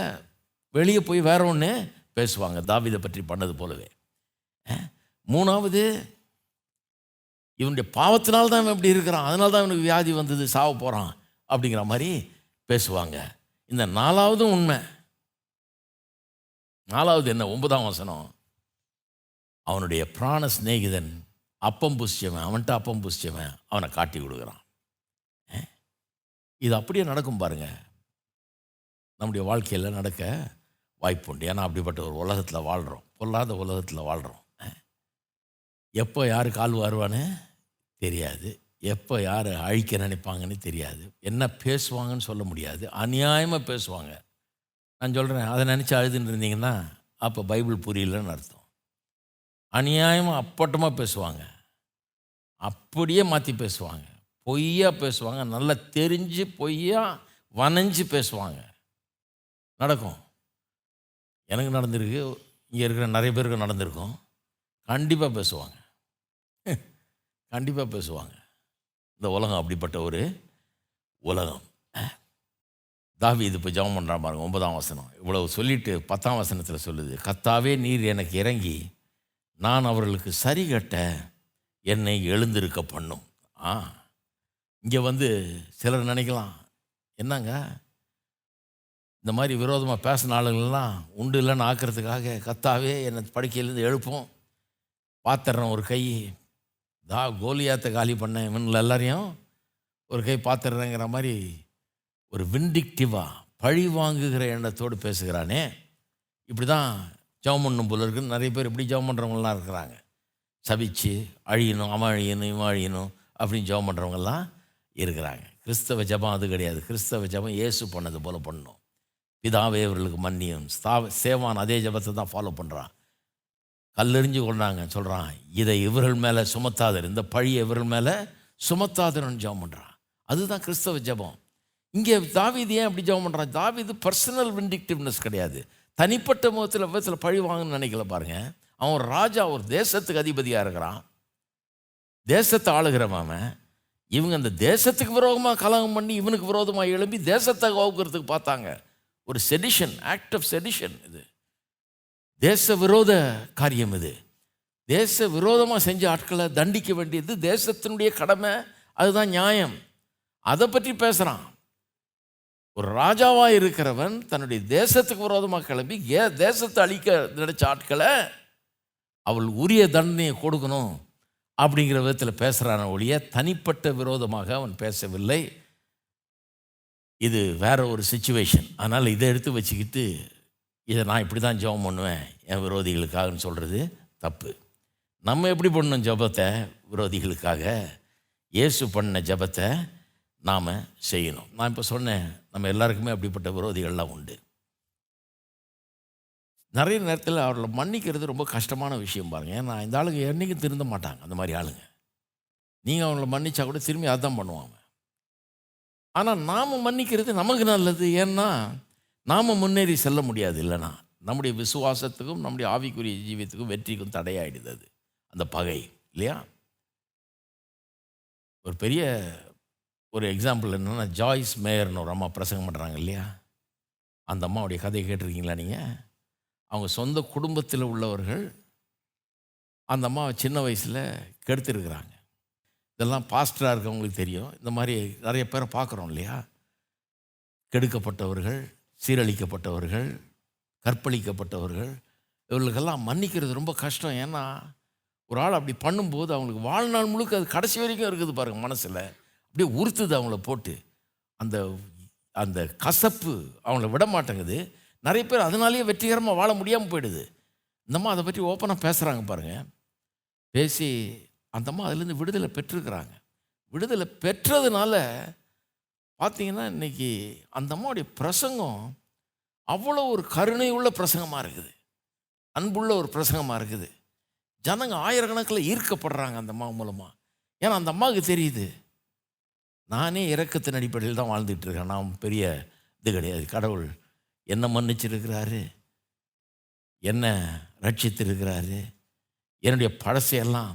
வெளியே போய் வேற ஒன்று பேசுவாங்க. தாவிதை பற்றி பண்ணது போலவே. மூணாவது இவனுடைய பாவத்தினால் தான் இவன் இப்படி இருக்கிறான். அதனால தான் இவனுக்கு வியாதி வந்தது சாவ போகிறான் அப்படிங்கிற மாதிரி பேசுவாங்க. இந்த நாலாவதும் உண்மை. நாலாவது என்ன? ஒன்பதாம் வசனம். அவனுடைய பிராண சிநேகிதன் அப்பம் புசிச்சவன் அவன்கிட்ட அப்பம் புசிச்சவன் அவனை காட்டி கொடுக்குறான். இது அப்படியே நடக்கும் பாருங்கள் நம்முடைய வாழ்க்கையில் நடக்க வாய்ப்பு உண்டு. ஏன்னா அப்படிப்பட்ட ஒரு உலகத்தில் வாழ்கிறோம் பொல்லாத உலகத்தில் வாழ்கிறோம் எப்போ யார் கால் வருவான்னு தெரியாது. எப்போ யார் அழிக்க நினைப்பாங்கன்னு தெரியாது. என்ன பேசுவாங்கன்னு சொல்ல முடியாது. அநியாயமாக பேசுவாங்க. நான் சொல்கிறேன் அதை நினச்சி அழுதுன்னு இருந்தீங்கன்னா அப்போ பைபிள் புரியலன்னு அர்த்தம். அநியாயமாக அப்பட்டமாக பேசுவாங்க. அப்படியே மாற்றி பேசுவாங்க. பொய்யா பேசுவாங்க. நல்லா தெரிஞ்சு பொய்யா வனைஞ்சு பேசுவாங்க. நடக்கும். எனக்கு நடந்திருக்கு. இங்கே இருக்கிற நிறைய பேருக்கு நடந்திருக்கும். கண்டிப்பாக பேசுவாங்க. கண்டிப்பாக பேசுவாங்க. இந்த உலகம் அப்படிப்பட்ட ஒரு உலகம். தாவி இது இப்போ ஜபம் பண்ணுறா பாருங்க ஒன்பதாம் வசனம். இவ்வளவு சொல்லிட்டு பத்தாம் வசனத்தில் சொல்லுது கத்தாவே நீர் எனக்கு இறங்கி நான் அவர்களுக்கு சரி கட்ட என்னை எழுந்திருக்க பண்ணும். ஆ. இங்கே வந்து சிலர் நினைக்கலாம் என்னங்க? இந்த மாதிரி விரோதமாக பேசின ஆளுங்கள்லாம் உண்டு இல்லைன்னு ஆக்கிறதுக்காக கத்தாவே என்னை படுக்கையிலேருந்து எழுப்போம். பாத்திரம் ஒரு கை. தா கோலியாத்தை காலி பண்ண இவனில் எல்லாரையும் ஒரு கை பாத்திரங்கிற மாதிரி ஒரு விண்டிக்டிவாக பழி வாங்குகிற எண்ணத்தோடு பேசுகிறானே. இப்படி தான் ஜெபம் பண்ணும் போல இருக்குன்னு நிறைய பேர் இப்படி ஜெபம் பண்ணுறவங்களாம் இருக்கிறாங்க. சபிச்சு அழியணும் அவன் அழியணும் இவன் அழியணும் அப்படின்னு ஜெபம் பண்ணுறவங்கெல்லாம் இருக்கிறாங்க. கிறிஸ்தவ ஜெபம் அது கிடையாது. கிறிஸ்தவ ஜெபம் இயேசு பண்ணது போல் பண்ணணும் பிதாவே இவர்களுக்கு மன்னியும். ஸ்தாவ சேவான் அதே ஜெபத்தை தான் ஃபாலோ பண்ணுறான் கல்லெறிஞ்சு கொண்டாங்க சொல்கிறான் இதை இவர்கள் மேலே சுமத்தாதர். இந்த பழியை இவர்கள் மேலே சுமத்தாதர்னு ஜெபம் பண்ணுறான் அதுதான் கிறிஸ்தவ ஜெபம். இங்கே தாவிது ஏன் அப்படி ஜெபம் பண்ணுறான் தாவிது பர்சனல் விண்டிக்டிவ்னஸ் கிடையாது. தனிப்பட்ட முகத்தில் விதத்தில் பழி வாங்கன்னு நினைக்கல பாருங்கள் அவன் ராஜா ஒரு தேசத்துக்கு அதிபதியாக இருக்கிறான். தேசத்தை ஆளுகிறவன் இவங்க அந்த தேசத்துக்கு விரோதமாக கலகம் பண்ணி இவனுக்கு விரோதமாக எழும்பி தேசத்தை கவுக்கிறதுக்கு பார்த்தாங்க. ஒரு செடிஷன் ஆக்ட் ஆஃப் செடிஷன் இது. தேச விரோத காரியம் இது. தேச விரோதமாக செஞ்ச ஆட்களை தண்டிக்க வேண்டியது தேசத்தினுடைய கடமை அதுதான் நியாயம். அதை பற்றி பேசுகிறான் ஒரு ராஜாவாக இருக்கிறவன் தன்னுடைய தேசத்துக்கு விரோதமாக கிளம்பி ஏ தேசத்தை அழிக்க நினைச்ச ஆட்களை அவள் உரிய தண்டனையை கொடுக்கணும் அப்படிங்கிற விதத்தில் பேசுகிறான ஒழிய தனிப்பட்ட விரோதமாக அவன் பேசவில்லை. இது வேற ஒரு சுச்சுவேஷன் அதனால் இதை எடுத்து வச்சுக்கிட்டு இதை நான் இப்படி தான் ஜெபம் பண்ணுவேன் என் விரோதிகளுக்காகன்னு சொல்கிறது தப்பு. நம்ம எப்படி பண்ணணும் ஜெபத்தை விரோதிகளுக்காக? இயேசு பண்ண ஜெபத்தை நாம் செய்யணும். நான் இப்போ சொன்னேன் நம்ம எல்லாருக்குமே அப்படிப்பட்ட விரோதிகள்லாம் உண்டு. நிறைய நேரத்தில் அவர்களை மன்னிக்கிறது ரொம்ப கஷ்டமான விஷயம் பாருங்க. ஏன்னா இந்த ஆளுங்க என்றைக்கும் திருந்த மாட்டாங்க அந்த மாதிரி ஆளுங்க. நீங்கள் அவங்கள மன்னிச்சா கூட திரும்பி அதான் பண்ணுவாங்க. ஆனால் நாம் மன்னிக்கிறது நமக்கு நல்லது. ஏன்னா நாம் முன்னேறி செல்ல முடியாது இல்லைனா. நம்முடைய விசுவாசத்துக்கும் நம்முடைய ஆவிக்குரிய ஜீவியத்துக்கும் வெற்றிக்கும் தடையாயிடுது அது. அந்த பகை இல்லையா? ஒரு பெரிய ஒரு எக்ஸாம்பிள் என்னென்னா ஜாய்ஸ் மேயர்னு ஒரு அம்மா பிரசங்கம் பண்ணுறாங்க இல்லையா? அந்த அம்மாவுடைய கதையை கேட்டிருக்கீங்களா நீங்கள் அவங்க சொந்த குடும்பத்தில் உள்ளவர்கள் அந்த அம்மாவை சின்ன வயசில் கெடுத்துருக்குறாங்க. இதெல்லாம் பாஸ்டராக இருக்கவங்களுக்கு தெரியும். இந்த மாதிரி நிறைய பேரை பார்க்குறோம் இல்லையா? கெடுக்கப்பட்டவர்கள் சீரழிக்கப்பட்டவர்கள் கற்பழிக்கப்பட்டவர்கள் இவர்களுக்கெல்லாம் மன்னிக்கிறது ரொம்ப கஷ்டம். ஏன்னா ஒரு ஆள் அப்படி பண்ணும்போது அவங்களுக்கு வாழ்நாள் முழுக்க அது கடைசி வரைக்கும் இருக்குது பாருங்கள் மனசில். அப்படியே உறுத்துது அவங்கள போட்டு. அந்த அந்த கசப்பு அவங்கள விட மாட்டேங்குது. நிறைய பேர் அதனாலேயே வெற்றிகரமாக வாழ முடியாமல் போயிடுது. இந்தம்மா அதை பற்றி ஓப்பனாக பேசுகிறாங்க பாருங்கள் பேசி அந்தம்மா அதுலேருந்து விடுதலை பெற்றிருக்கிறாங்க. விடுதலை பெற்றதுனால பார்த்தீங்கன்னா இன்னைக்கு அந்த அம்மாவுடைய பிரசங்கம் அவ்வளோ ஒரு கருணை உள்ள பிரசங்கமாக இருக்குது. அன்புள்ள ஒரு பிரசங்கமாக இருக்குது. ஜனங்க ஆயிரக்கணக்கில் ஈர்க்கப்படுறாங்க அந்த அம்மா மூலமாக ஏன்னா அந்த அம்மாவுக்கு தெரியுது. நானே இறக்கத்தின் அடிப்படையில் தான் வாழ்ந்துட்டு இருக்கேன். நான் பெரிய இது கிடையாது. கடவுள் என்ன மன்னிச்சிருக்கிறாரு? என்ன ரட்சித்திருக்கிறாரு? என்னுடைய பழசையெல்லாம்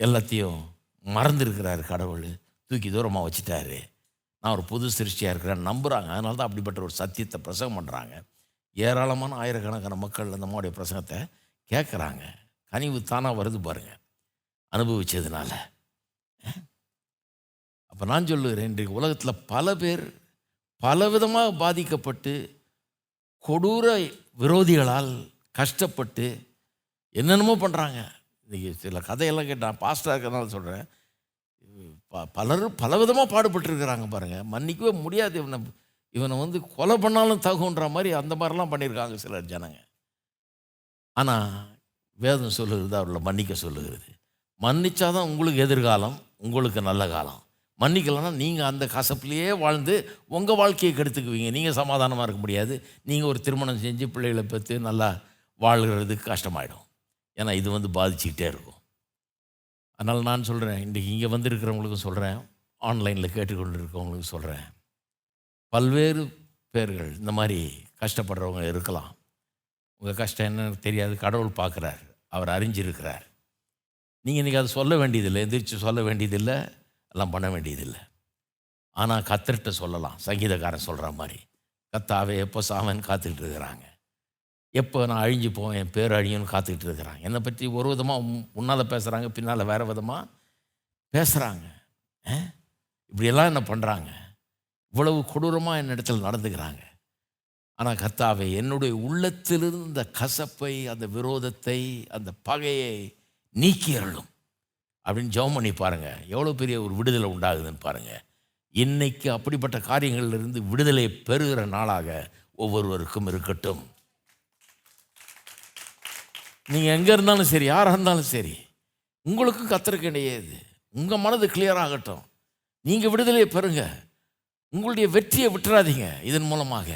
எல்லாத்தையும் மறந்துருக்கிறாரு கடவுள். தூக்கி தூரமாக வச்சுட்டாரு. நான் ஒரு புது சிருஷ்டியாக இருக்கிறேன் நம்புகிறாங்க அதனால தான் அப்படிப்பட்ட ஒரு சத்தியத்தை பிரசங்கம் பண்ணுறாங்க ஏராளமான ஆயிரக்கணக்கான மக்கள் அந்த அம்மாவுடைய பிரசங்கத்தை கேட்குறாங்க கனிவு தானாக வருது பாருங்கள் அனுபவித்ததுனால அப்போ நான் சொல்லுகிறேன் இன்றைக்கு உலகத்தில் பல பேர் பலவிதமாக பாதிக்கப்பட்டு கொடூர விரோதிகளால் கஷ்டப்பட்டு என்னென்னமோ பண்ணுறாங்க இன்றைக்கி சில கதையெல்லாம் கேட்டால் பாஸ்டாக இருக்கிறதுனால சொல்கிறேன் ப பலரும் பலவிதமாக பாடுபட்டுருக்கிறாங்க பாருங்கள் மன்னிக்கவே முடியாது இவனை. இவனை வந்து கொலை பண்ணாலும் தகுன்ற மாதிரி அந்த மாதிரிலாம் பண்ணியிருக்காங்க சிலர் ஜனங்க. ஆனால் வேதம் சொல்லுகிறது அவர்களை மன்னிக்க சொல்லுகிறது. மன்னிச்சாதான் உங்களுக்கு எதிர்காலம் உங்களுக்கு நல்ல காலம். மன்னிக்கலைன்னா நீங்கள் அந்த கசப்புலேயே வாழ்ந்து உங்கள் வாழ்க்கையை கெடுத்துக்குவீங்க. நீங்கள் சமாதானமாக இருக்க முடியாது. நீங்கள் ஒரு திருமணம் செஞ்சு பிள்ளைகளை பெற்று நல்லா வாழ்கிறதுக்கு கஷ்டமாயிடும். ஏன்னா இது வந்து பாதிச்சுக்கிட்டே இருக்கும். அதனால் நான் சொல்கிறேன் இன்றைக்கி இங்கே வந்திருக்கிறவங்களுக்கும் சொல்கிறேன் ஆன்லைனில் கேட்டுக்கொண்டு இருக்கவங்களுக்கும் சொல்கிறேன் பல்வேறு பேர்கள் இந்த மாதிரி கஷ்டப்படுறவங்க இருக்கலாம். உங்கள் கஷ்டம் என்னன்னு தெரியாது கடவுள் பார்க்குறார் அவர் அறிஞ்சிருக்கிறார். நீங்கள் இன்றைக்கி அதை சொல்ல வேண்டியதில்லை எந்திரிச்சு சொல்ல வேண்டியதில்லை எல்லாம் பண்ண வேண்டியதில்லை. ஆனால் கத்திரிட்ட சொல்லலாம் சங்கீதக்காரன் சொல்கிற மாதிரி. கத்தாவே எப்போ சாமன் காத்துக்கிட்டு இருக்கிறாங்க. எப்போ நான் அழிஞ்சு போவேன் என் பேர் அழியும்னு காத்துக்கிட்டு இருக்கிறாங்க. என்னை பற்றி ஒரு விதமாக முன்னால் பேசுகிறாங்க பின்னால் வேறு விதமாக பேசுகிறாங்க இப்படியெல்லாம் என்ன பண்ணுறாங்க இவ்வளவு கொடூரமாக என்னிடத்தில் நடந்துக்கிறாங்க. ஆனால் கத்தாவை என்னுடைய உள்ளத்திலிருந்து அந்த கசப்பை அந்த விரோதத்தை அந்த பகையை நீக்கி அருளும். அப்படின்னு ஜெபம் பண்ணி பாருங்கள் எவ்வளோ பெரிய ஒரு விடுதலை உண்டாகுதுன்னு பாருங்கள் இன்றைக்கு அப்படிப்பட்ட காரியங்களிலிருந்து விடுதலை பெறுகிற நாளாக ஒவ்வொருவருக்கும் இருக்கட்டும். நீங்கள் எங்கே இருந்தாலும் சரி யாராக இருந்தாலும் சரி உங்களுக்கும் கத்திருக்க கிடையாது உங்கள் மனது கிளியர் ஆகட்டும். நீங்கள் விடுதலையை பெறுங்க. உங்களுடைய வெற்றியை விட்டுறாதீங்க. இதன் மூலமாக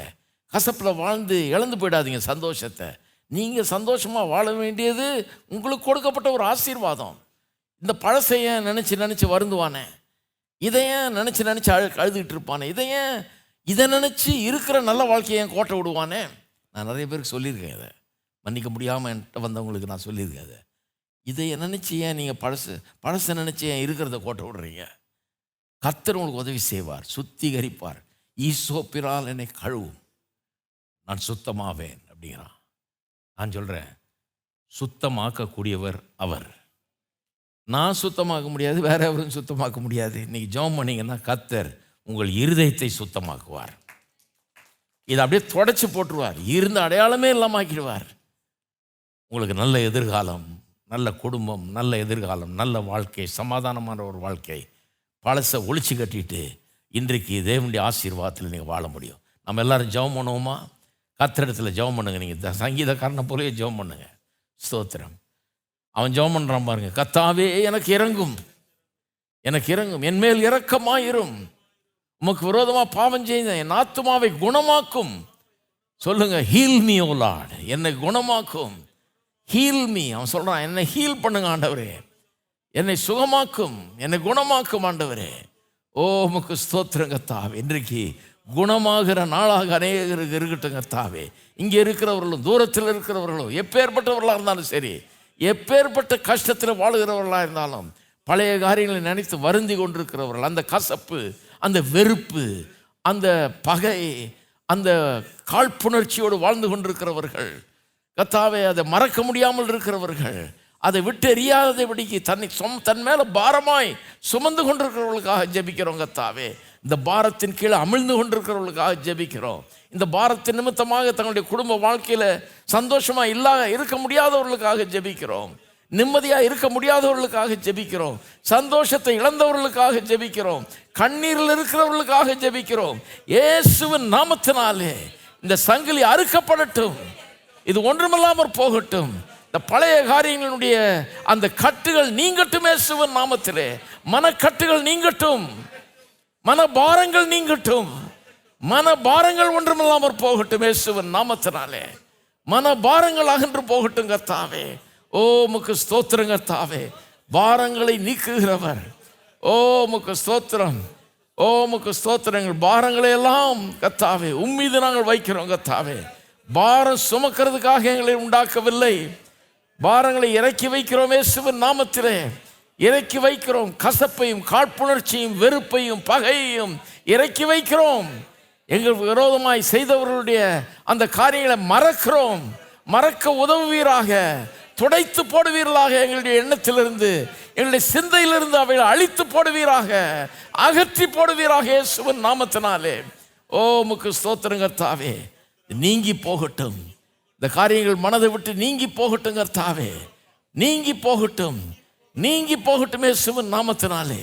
கசப்பில் வாழ்ந்து இழந்து போயிடாதீங்க சந்தோஷத்தை. நீங்கள் சந்தோஷமாக வாழ வேண்டியது உங்களுக்கு கொடுக்கப்பட்ட ஒரு ஆசீர்வாதம். இந்த பழசைய நினச்சி நினச்சி வருந்துவானே? இதையன் நினச்சி நினச்சி அழு அழுதுகிட்டு இருப்பானே? இதையன் இதை நினச்சி இருக்கிற நல்ல வாழ்க்கையை ஏன் கோட்டை விடுவானே? நான் நிறைய பேருக்கு சொல்லியிருக்கேன் இதை. மன்னிக்க முடியாமல் என்கிட்ட வந்தவங்களுக்கு நான் சொல்லியிருக்கேன் அதை. இதை நினச்சி ஏன் நீங்கள் பழசு பழசை நினச்சி ஏன் இருக்கிறத கோட்டை விடுறீங்க. கத்தர் உங்களுக்கு உதவி செய்வார் சுத்திகரிப்பார். ஈசோப்பிரால் என்னை கழுவும். நான் சுத்தமாவேன் அப்படிங்கிறான். நான் சொல்கிறேன் சுத்தமாக்கக்கூடியவர் அவர். நான் சுத்தமாக்க முடியாது வேற எவரும் சுத்தமாக்க முடியாது. இன்றைக்கி ஜோம் பண்ணீங்கன்னா கத்தர் உங்கள் இருதயத்தை சுத்தமாக்குவார். இதை அப்படியே தொடச்சி போட்டுருவார். இருந்த அடையாளமே இல்லாமல் ஆக்கிடுவார். உங்களுக்கு நல்ல எதிர்காலம் நல்ல குடும்பம் நல்ல எதிர்காலம் நல்ல வாழ்க்கை சமாதானமான ஒரு வாழ்க்கை. பழசை ஒழிச்சு கட்டிட்டு இன்றைக்கு தேவனுடைய ஆசீர்வாதத்தில் நீங்கள் வாழ முடியும். நம்ம எல்லாரும் ஜெபம் பண்ணுவோமா? கத்திரத்தில் ஜெபம் பண்ணுங்க. நீங்கள் சங்கீதக்காரனை போலவே ஜெபம் பண்ணுங்க. ஸ்தோத்திரம். அவன் ஜெபம் பண்ணுறான் பாருங்க. கத்தாவே எனக்கு இறங்கும். எனக்கு இறங்கும். என் மேல் உமக்கு விரோதமாக பாவம் செய்த என் ஆத்துமாவை குணமாக்கும். சொல்லுங்க ஹீல் மீ ஓ என்னை குணமாக்கும். ஹீல் மீ அவன் சொல்கிறான் என்னை ஹீல் பண்ணுங்க ஆண்டவரே. என்னை சுகமாக்கும் என்னை குணமாக்கும் ஆண்டவரே. ஓ உமக்கு ஸ்தோத்திரம் இன்றைக்கு குணமாகிற நாளாக அநேகருக்கு இருக்கட்டுங்க தாவே இங்கே இருக்கிறவர்களும் தூரத்தில் இருக்கிறவர்களும் எப்பேற்பட்டவர்களாக இருந்தாலும் சரி எப்பேற்பட்ட கஷ்டத்தில் வாழுகிறவர்களாக இருந்தாலும் பழைய காரியங்களை நினைத்து வருந்தி கொண்டிருக்கிறவர்கள் அந்த கசப்பு அந்த வெறுப்பு அந்த பகை அந்த காழ்ப்புணர்ச்சியோடு வாழ்ந்து கொண்டிருக்கிறவர்கள் கத்தாவே அதை மறக்க முடியாமல் இருக்கிறவர்கள் அதை விட்டு எறியாதபடிக்கு தன்னை சொம் தன் மேலே பாரமாய் சுமந்து கொண்டிருக்கிறவர்களுக்காக ஜெபிக்கிறோம் கத்தாவே. இந்த பாரத்தின் கீழே அமிழ்ந்து கொண்டிருக்கிறவர்களுக்காக ஜெபிக்கிறோம். இந்த பாரத்தின் நிமித்தமாக தங்களுடைய குடும்ப வாழ்க்கையில் சந்தோஷமாக இல்லாத இருக்க முடியாதவர்களுக்காக ஜெபிக்கிறோம். நிம்மதியாக இருக்க முடியாதவர்களுக்காக ஜெபிக்கிறோம். சந்தோஷத்தை இழந்தவர்களுக்காக ஜெபிக்கிறோம். கண்ணீரில் இருக்கிறவர்களுக்காக ஜெபிக்கிறோம். இயேசுவின் நாமத்தினாலே இந்த சங்கிலி அறுக்கப்படட்டும். இது ஒன்றுமில்லாமற் போகட்டும். இந்த பழைய காரியங்களுடைய அந்த கட்டுகள் நீங்கட்டுமே சிவன் நாமத்திலே. மனக்கட்டுகள் நீங்கட்டும். மனபாரங்கள் நீங்கட்டும். மனபாரங்கள் ஒன்றுமில்லாமற் போகட்டும் சிவன் நாமத்தினாலே. மனபாரங்கள் அகன்று போகட்டும் கர்த்தாவே. ஓ முக்கு ஸ்தோத்திரம் கர்த்தாவே. பாரங்களை நீக்குகிறவர். ஓ முக்கு ஸ்தோத்திரம். ஓ முக்கு ஸ்தோத்திரங்கள். பாரங்களை எல்லாம் கத்தாவே உம்மீது நாங்கள் வைக்கிறோம் கத்தாவே பாரம் சுமக்கிறதுக்காக எங்களை உண்டாக்கவில்லை. பாரங்களை இறக்கி வைக்கிறோமே சிவன் நாமத்திலே. இறக்கி வைக்கிறோம். கசப்பையும் காழ்ப்புணர்ச்சியும் வெறுப்பையும் பகையையும் இறக்கி வைக்கிறோம். எங்கள் விரோதமாய் செய்தவர்களுடைய அந்த காரியங்களை மறக்கிறோம். மறக்க உதவுவீராக. துடைத்து போடுவீர்களாக எங்களுடைய எண்ணத்திலிருந்து. எங்களுடைய சிந்தையிலிருந்து அவைகளை அழித்து போடுவீராக. அகற்றி போடுவீராக இயேசுவின் நாமத்தினாலே. ஓ முக்கு ஸ்தோத்திரங்கத்தாவே தாவே நீங்கி போகட்டும். இந்த காரியங்கள் மனதை விட்டு நீங்கி போகட்டும் கர்த்தாவே. நீங்கி போகட்டும். நீங்கி போகட்டுமே சிவன் நாமத்தினாலே.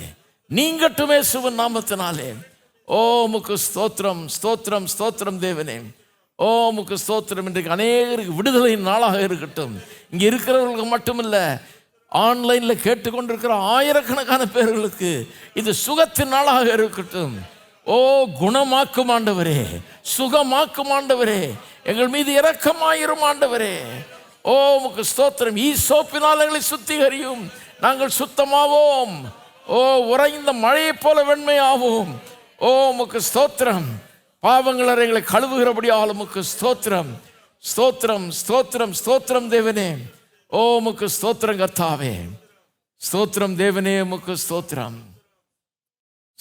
நீங்கட்டுமே சிவன் நாமத்தினாலே. ஓ முக்கு ஸ்தோத்திரம் ஸ்தோத்திரம் ஸ்தோத்திரம் தேவனே. ஓ முக்கு ஸ்தோத்திரம். இன்றைக்கு அநேகருக்கு விடுதலையின் நாளாக இருக்கட்டும். இங்கே இருக்கிறவர்களுக்கு மட்டுமில்ல ஆன்லைனில் கேட்டுக்கொண்டிருக்கிற ஆயிரக்கணக்கான பேர்களுக்கு இது சுகத்தின் நாளாக இருக்கட்டும். ஓ குணமாக்கும் ஆண்டவரே சுகமாக்கும் ஆண்டவரே எங்கள் மீது இரக்கமாயிரும் ஆண்டவரே. ஓ உமக்கு ஸ்தோத்திரம். ஈ சோப்பினால் எங்களை சுத்திகரியும். நாங்கள் சுத்தமாவோம். ஓ உறைந்த மழையைப் போல வெண்மையாவோம். ஓ உமக்கு ஸ்தோத்திரம். பாவங்களர் எங்களை கழுவுகிறபடியால் உமக்கு ஸ்தோத்திரம். ஸ்தோத்திரம் ஸ்தோத்திரம் ஸ்தோத்திரம் தேவனே. ஓ உமக்கு ஸ்தோத்திரம் கர்த்தாவே. ஸ்தோத்திரம் தேவனே உமக்கு ஸ்தோத்திரம்.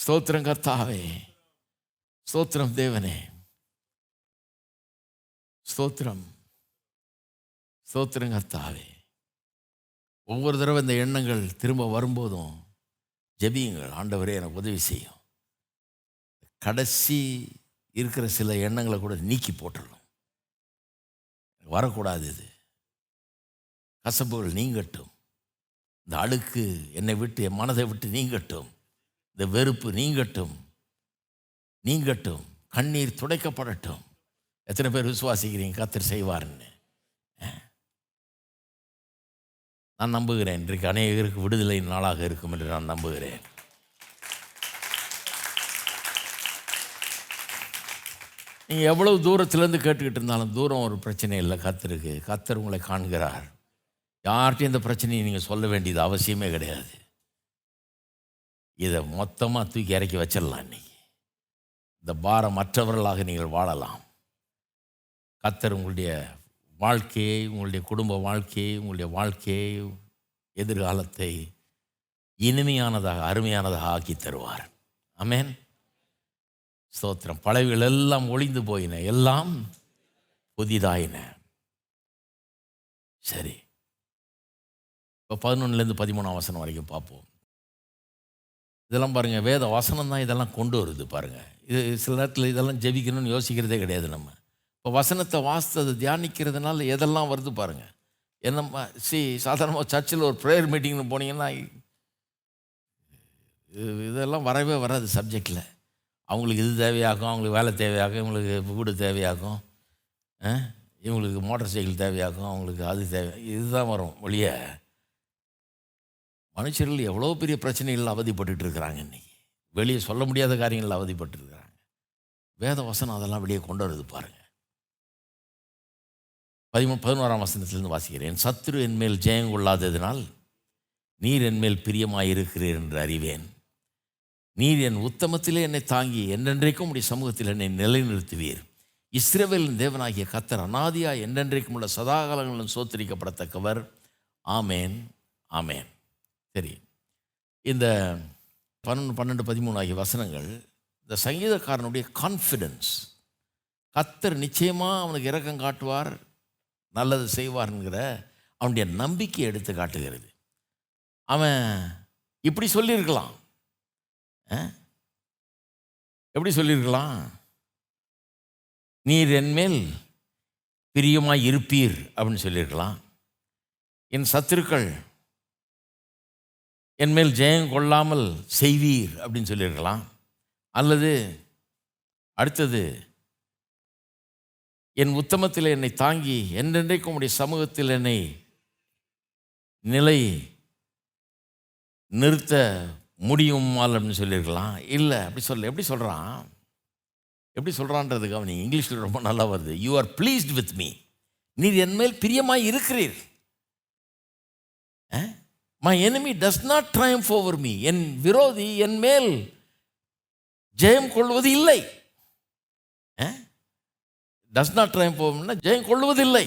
ஸ்தோத்திரம் கர்த்தாவே. ஸ்தோத்திரம் தேவனே. ஸ்தோத்திரம். ஸ்தோத்திரம் கர்த்தாவே. ஒவ்வொரு தடவை இந்த எண்ணங்கள் திரும்ப வரும்போதும் ஜெபியுங்கள். ஆண்டவரே எனக்கு உதவி செய்யும். கடைசி இருக்கிற சில எண்ணங்களை கூட நீக்கி போட்டுடணும் வரக்கூடாது இது. கசப்புகள் நீங்கட்டும். இந்த அழுக்கு என்னை விட்டு என் மனதை விட்டு நீங்கட்டும். இந்த வெறுப்பு நீங்கட்டும். நீங்கட்டும் கண்ணீர் துடைக்கப்படட்டும். எத்தனை பேர் விசுவாசிக்கிறீங்க? கத்தர் செய்வார்னு நான் நம்புகிறேன். இன்றைக்கு அநேகருக்கு விடுதலை நாளாக இருக்கும் என்று நான் நம்புகிறேன். நீங்கள் எவ்வளவு தூரத்துலேருந்து கேட்டுக்கிட்டு இருந்தாலும் தூரம் ஒரு பிரச்சனை இல்லை. கத்தருக்கு கத்தர் உங்களை காண்கிறார். யார்கிட்டையும் இந்த பிரச்சனையை நீங்கள் சொல்ல வேண்டியது அவசியமே கிடையாது. இதை மொத்தமாக தூக்கி இறக்கி வச்சிடலாம் இன்னைக்கு. இந்த பாரம் மற்றவர்களாக நீங்கள் வாழலாம். கத்தர் உங்களுடைய வாழ்க்கையை உங்களுடைய குடும்ப வாழ்க்கையை உங்களுடைய வாழ்க்கையை எதிர்காலத்தை இனிமையானதாக அருமையானதாக ஆக்கி தருவார். அமேன் ஸ்தோத்திரம். பழவிகள் எல்லாம் ஒளிந்து போயின. எல்லாம் புதிதாயின. சரி. இப்போ பதினொன்றுலேருந்து பதிமூணாம் வசனம் வரைக்கும் பார்ப்போம். இதெல்லாம் பாருங்கள் வேத வசனம் தான் இதெல்லாம் கொண்டு வருது பாருங்கள் இது சில நேரத்தில் இதெல்லாம் ஜெபிக்கணும்னு யோசிக்கிறதே கிடையாது நம்ம. இப்போ வசனத்தை வாசித்ததை தியானிக்கிறதுனால எதெல்லாம் வருது பாருங்கள் என்னம்மா சி சாதாரணமாக சர்ச்சில் ஒரு ப்ரேயர் மீட்டிங்னு போனீங்கன்னா இது இதெல்லாம் வரவே வராது சப்ஜெக்டில் அவங்களுக்கு இது தேவையாகும் அவங்களுக்கு வேலை தேவையாகும் இவங்களுக்கு வீடு தேவையாகும் இவங்களுக்கு மோட்டார் சைக்கிள் தேவையாகும் அவங்களுக்கு அது தேவை இதுதான் வரும் ஒழிய மனுஷர்கள் எவ்வளோ பெரிய பிரச்சனைகள் அவதிப்பட்டு இருக்கிறாங்க இன்றைக்கி வெளியே சொல்ல முடியாத காரியங்கள் அவதிப்பட்டு இருக்கிறாங்க வேத வசனம் அதெல்லாம் வெளியே கொண்டு வருது பாருங்கள் பதிமூ பதினோராம் வசனத்திலிருந்து வாசிக்கிறேன். சத்துரு என்மேல் ஜெயம் கொள்ளாததினால் நீர் என்மேல் பிரியமாயிருக்கிறீர் என்று அறிவேன். நீர் என் உத்தமத்திலே என்னை தாங்கி என்றென்றைக்கும் உடைய சமூகத்தில் என்னை நிலைநிறுத்துவீர். இஸ்ரேவேலின் தேவனாகிய கத்தர் அனாதியா என்றென்றைக்கும் உள்ள சதாகாலங்களும் சோத்தரிக்கப்படத்தக்கவர். ஆமேன். ஆமேன். சரி. இந்த பன்னெண்டு பன்னெண்டு பதிமூணு ஆகிய வசனங்கள் இந்த சங்கீதக்காரனுடைய கான்ஃபிடென்ஸ் கத்தர் நிச்சயமாக அவனுக்கு இரக்கம் காட்டுவார் நல்லது செய்வார்ங்கிற அவனுடைய நம்பிக்கையை எடுத்து காட்டுகிறது. அவன் இப்படி சொல்லியிருக்கலாம். ஆ? எப்படி சொல்லியிருக்கலாம்? நீர் என்மேல் பிரியமாக இருப்பீர் அப்படின்னு சொல்லியிருக்கலாம். என் சத்துருக்கள் என்மேல் ஜெயம் கொள்ளாமல் செய்வீர் அப்படின்னு சொல்லியிருக்கலாம். அல்லது அடுத்தது என் உத்தமத்தில் என்னை தாங்கி என்றென்றைக்கும் உடைய சமூகத்தில் என்னை நிலை நிறுத்த முடியுமால் அப்படின்னு சொல்லியிருக்கலாம். இல்லை அப்படி சொல்ல எப்படி சொல்கிறான் எப்படி சொல்கிறான்றது கவனி இங்கிலீஷில் ரொம்ப நல்லா வருது. You are pleased with me நீர் என்மேல் பிரியமாக இருக்கிறீர். My enemy does not triumph over me என் விரோதி என் மேல் ஜெயம் கொள்வது இல்லை டஸ் நாட் triumph ஓவர்னா ஜெயம் கொள்வதில்லை.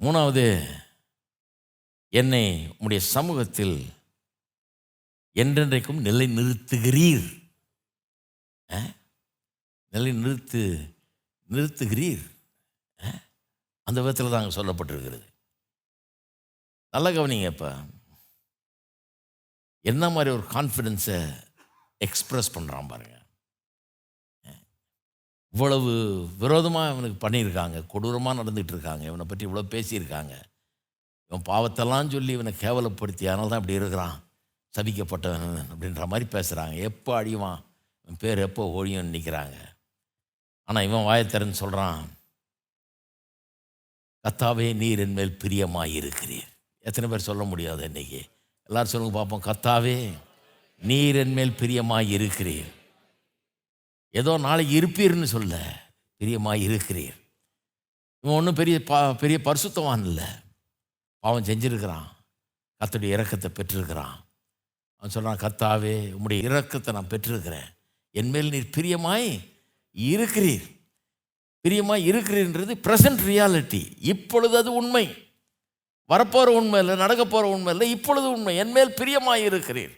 மூணாவது என்னை உம்முடைய சமூகத்தில் என்றென்றைக்கும் நிலை நிறுத்துகிறீர் ஆ? நிலை நிறுத்து நிறுத்துகிறீர். ஆ? அந்த விதத்தில் தான் அங்கே சொல்லப்பட்டிருக்கிறது. நல்லா கவனிங்க இப்போ. என்ன மாதிரி ஒரு கான்ஃபிடென்ஸை எக்ஸ்ப்ரெஸ் பண்ணுறான் பாருங்க. இவ்வளவு விரோதமாக இவனுக்கு பண்ணியிருக்காங்க கொடூரமாக நடந்துகிட்டு இருக்காங்க இவனை பற்றி இவ்வளோ பேசியிருக்காங்க. இவன் பாவத்தெல்லாம் சொல்லி இவனை கேவலப்படுத்தி அதனால தான் இப்படி இருக்கிறான் சபிக்கப்பட்டவன் அப்படின்ற மாதிரி பேசுகிறாங்க எப்போ அழிவான் இவன் பேர் எப்போ ஓழியும் நிற்கிறாங்க ஆனால் இவன் வாயத்திறன்னு சொல்கிறான் கத்தாவே நீர் என் மேல் பிரியமாக இருக்கிறீர் எத்தனை பேர் சொல்ல முடியாது இன்னைக்கு? எல்லாரும் சொல்லுங்க பார்ப்போம். கத்தாவே நீர் என்மேல் பிரியமாக இருக்கிறீர். ஏதோ நாளைக்கு இருப்பீர்னு சொல்ல பிரியமாக இருக்கிறீர். இவன் ஒன்றும் பெரிய பா பெரிய பரிசுத்தவான் இல்லை. பாவம் செஞ்சிருக்கிறான். கத்துடைய இறக்கத்தை பெற்றிருக்கிறான். அவன் சொல்கிறான் கத்தாவே உம்முடைய இறக்கத்தை நான் பெற்றிருக்கிறேன். என்மேல் நீர் பிரியமாய் இருக்கிறீர். பிரியமாய் இருக்கிறீன்றது ப்ரெசன்ட் ரியாலிட்டி இப்பொழுது அது உண்மை. வரப்போகிற உண்மை இல்லை நடக்க போகிற உண்மை இல்லை இப்பொழுது உண்மை என்மேல் பிரியமாக இருக்கிறீர்.